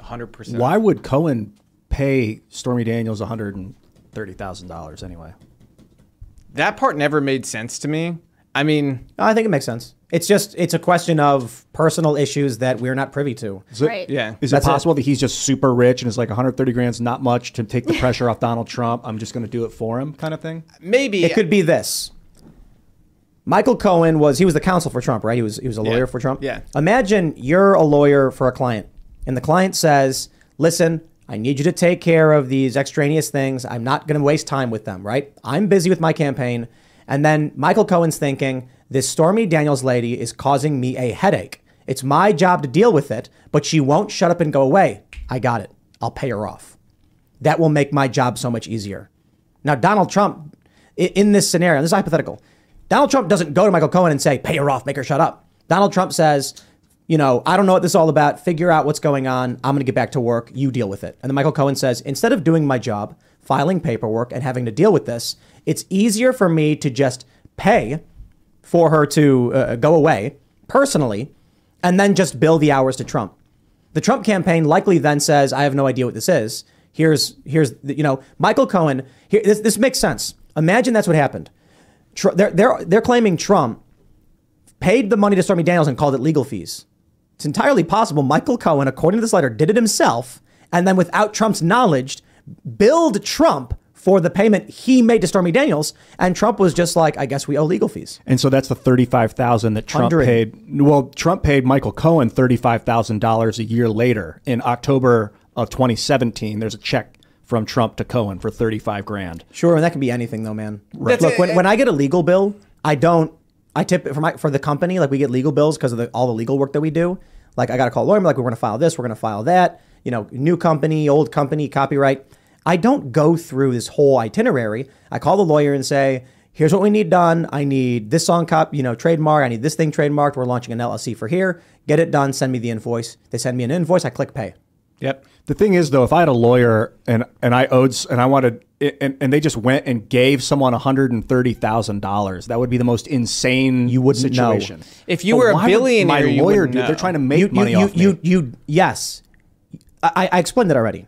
100%. Why would Cohen pay Stormy Daniels one hundred and thirty thousand dollars anyway? That part never made sense to me. I mean, I think it makes sense. It's just it's a question of personal issues that we're not privy to. Is it, Yeah. Is That's it it. possible that he's just super rich and it's like 130 grand's not much to take the pressure off Donald Trump? I'm just going to do it for him, kind of thing. Maybe It could be this. Michael Cohen was he was the counsel for Trump, right? He was he was a lawyer for Trump. Yeah. Imagine you're a lawyer for a client, and the client says, "Listen, I need you to take care of these extraneous things. I'm not going to waste time with them, right? I'm busy with my campaign." And then Michael Cohen's thinking, "This Stormy Daniels lady is causing me a headache. It's my job to deal with it, but she won't shut up and go away. I got it. I'll pay her off. That will make my job so much easier." Now, Donald Trump, in this scenario, this is hypothetical. Donald Trump doesn't go to Michael Cohen and say, pay her off, make her shut up. Donald Trump says, you know, I don't know what this is all about. Figure out what's going on. I'm going to get back to work. You deal with it. And then Michael Cohen says, instead of doing my job, filing paperwork, and having to deal with this, it's easier for me to just pay for her to uh, go away personally and then just bill the hours to Trump. The Trump campaign likely then says, I have no idea what this is. Here's, here's, the, you know, Michael Cohen, here, this, this makes sense. Imagine that's what happened. Tr- they're, they're, they're claiming Trump paid the money to Stormy Daniels and called it legal fees. It's entirely possible Michael Cohen, according to this letter, did it himself and then without Trump's knowledge, billed Trump for the payment he made to Stormy Daniels. And Trump was just like, I guess we owe legal fees. And so that's the thirty-five thousand that Trump Hundred. paid. Well, Trump paid Michael Cohen thirty-five thousand dollars a year later in October of 2017. There's a check from Trump to Cohen for thirty-five grand. Sure, and that can be anything though, man. Right. Look, when, when I get a legal bill, I don't. I tip it for my for the company. Like we get legal bills because of the, all the legal work that we do. Like I got to call a lawyer. I'm like, we're going to file this. We're going to file that. You know, new company, old company, copyright. I don't go through this whole itinerary. I call the lawyer and say, here's what we need done. I need this song cop, you know, trademark. I need this thing trademarked. We're launching an LLC for here. Get it done. Send me the invoice. They send me an invoice. I click pay. Yep. The thing is, though, if I had a lawyer and and I owed s- and I wanted and, and they just went and gave someone one hundred and thirty thousand dollars, that would be the most insane you wouldn't know. situation. If you But were a billionaire, my lawyer wouldn't do. They're trying to make you, you, money you, off you, me. you, yes. I, I explained that already.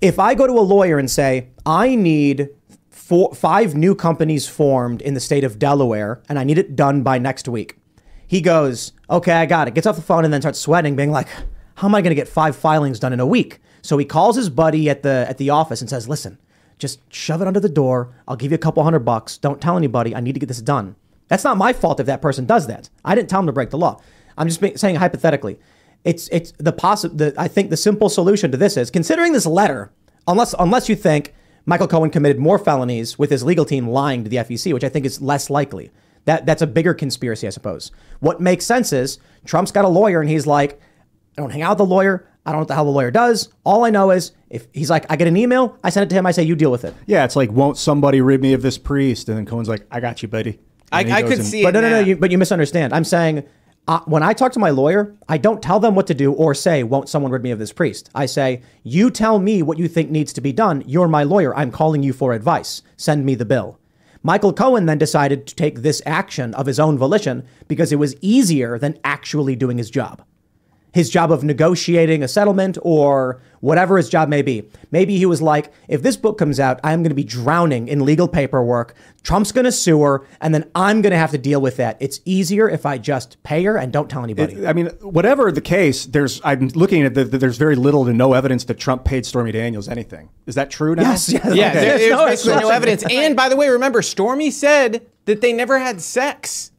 If I go to a lawyer and say, I need four, five new companies formed in the state of Delaware and I need it done by next week, he goes, Okay, I got it. Gets off the phone and then starts sweating, being like, How am I going to get five filings done in a week? So he calls his buddy at the at the office and says, Listen, just shove it under the door. I'll give you a couple hundred bucks. Don't tell anybody. I need to get this done. That's not my fault if that person does that. I didn't tell him to break the law. I'm just saying hypothetically. It's it's the possi- the I think the simple solution to this is considering this letter, unless unless you think Michael Cohen committed more felonies with his legal team lying to the FEC, which I think is less likely. That that's a bigger conspiracy, I suppose. What makes sense is Trump's got a lawyer and he's like, I don't hang out with the lawyer. I don't know what the hell the lawyer does. All I know is if he's like, I get an email, I send it to him, I say, you deal with it. Yeah, it's like, won't somebody rid me of this priest? And then Cohen's like, I got you, buddy. And he goes and- But no, no, no. You, but you misunderstand. I'm saying uh, when I talk to my lawyer, I don't tell them what to do or say, won't someone rid me of this priest? I say, you tell me what you think needs to be done. You're my lawyer. I'm calling you for advice. Send me the bill. Michael Cohen then decided to take this action of his own volition because it was easier than actually doing his job. His job of negotiating a settlement or whatever his job may be. Maybe he was like, if this book comes out, I'm going to be drowning in legal paperwork. Trump's going to sue her, and then I'm going to have to deal with that. It's easier if I just pay her and don't tell anybody. It- I mean, whatever the case, there's. I'm looking at the, the- there's very little to no evidence that Trump paid Stormy Daniels anything. Is that true now? Yes, yes. Yeah, Okay. there- there's no basically no evidence. And by the way, remember, Stormy said that they never had sex.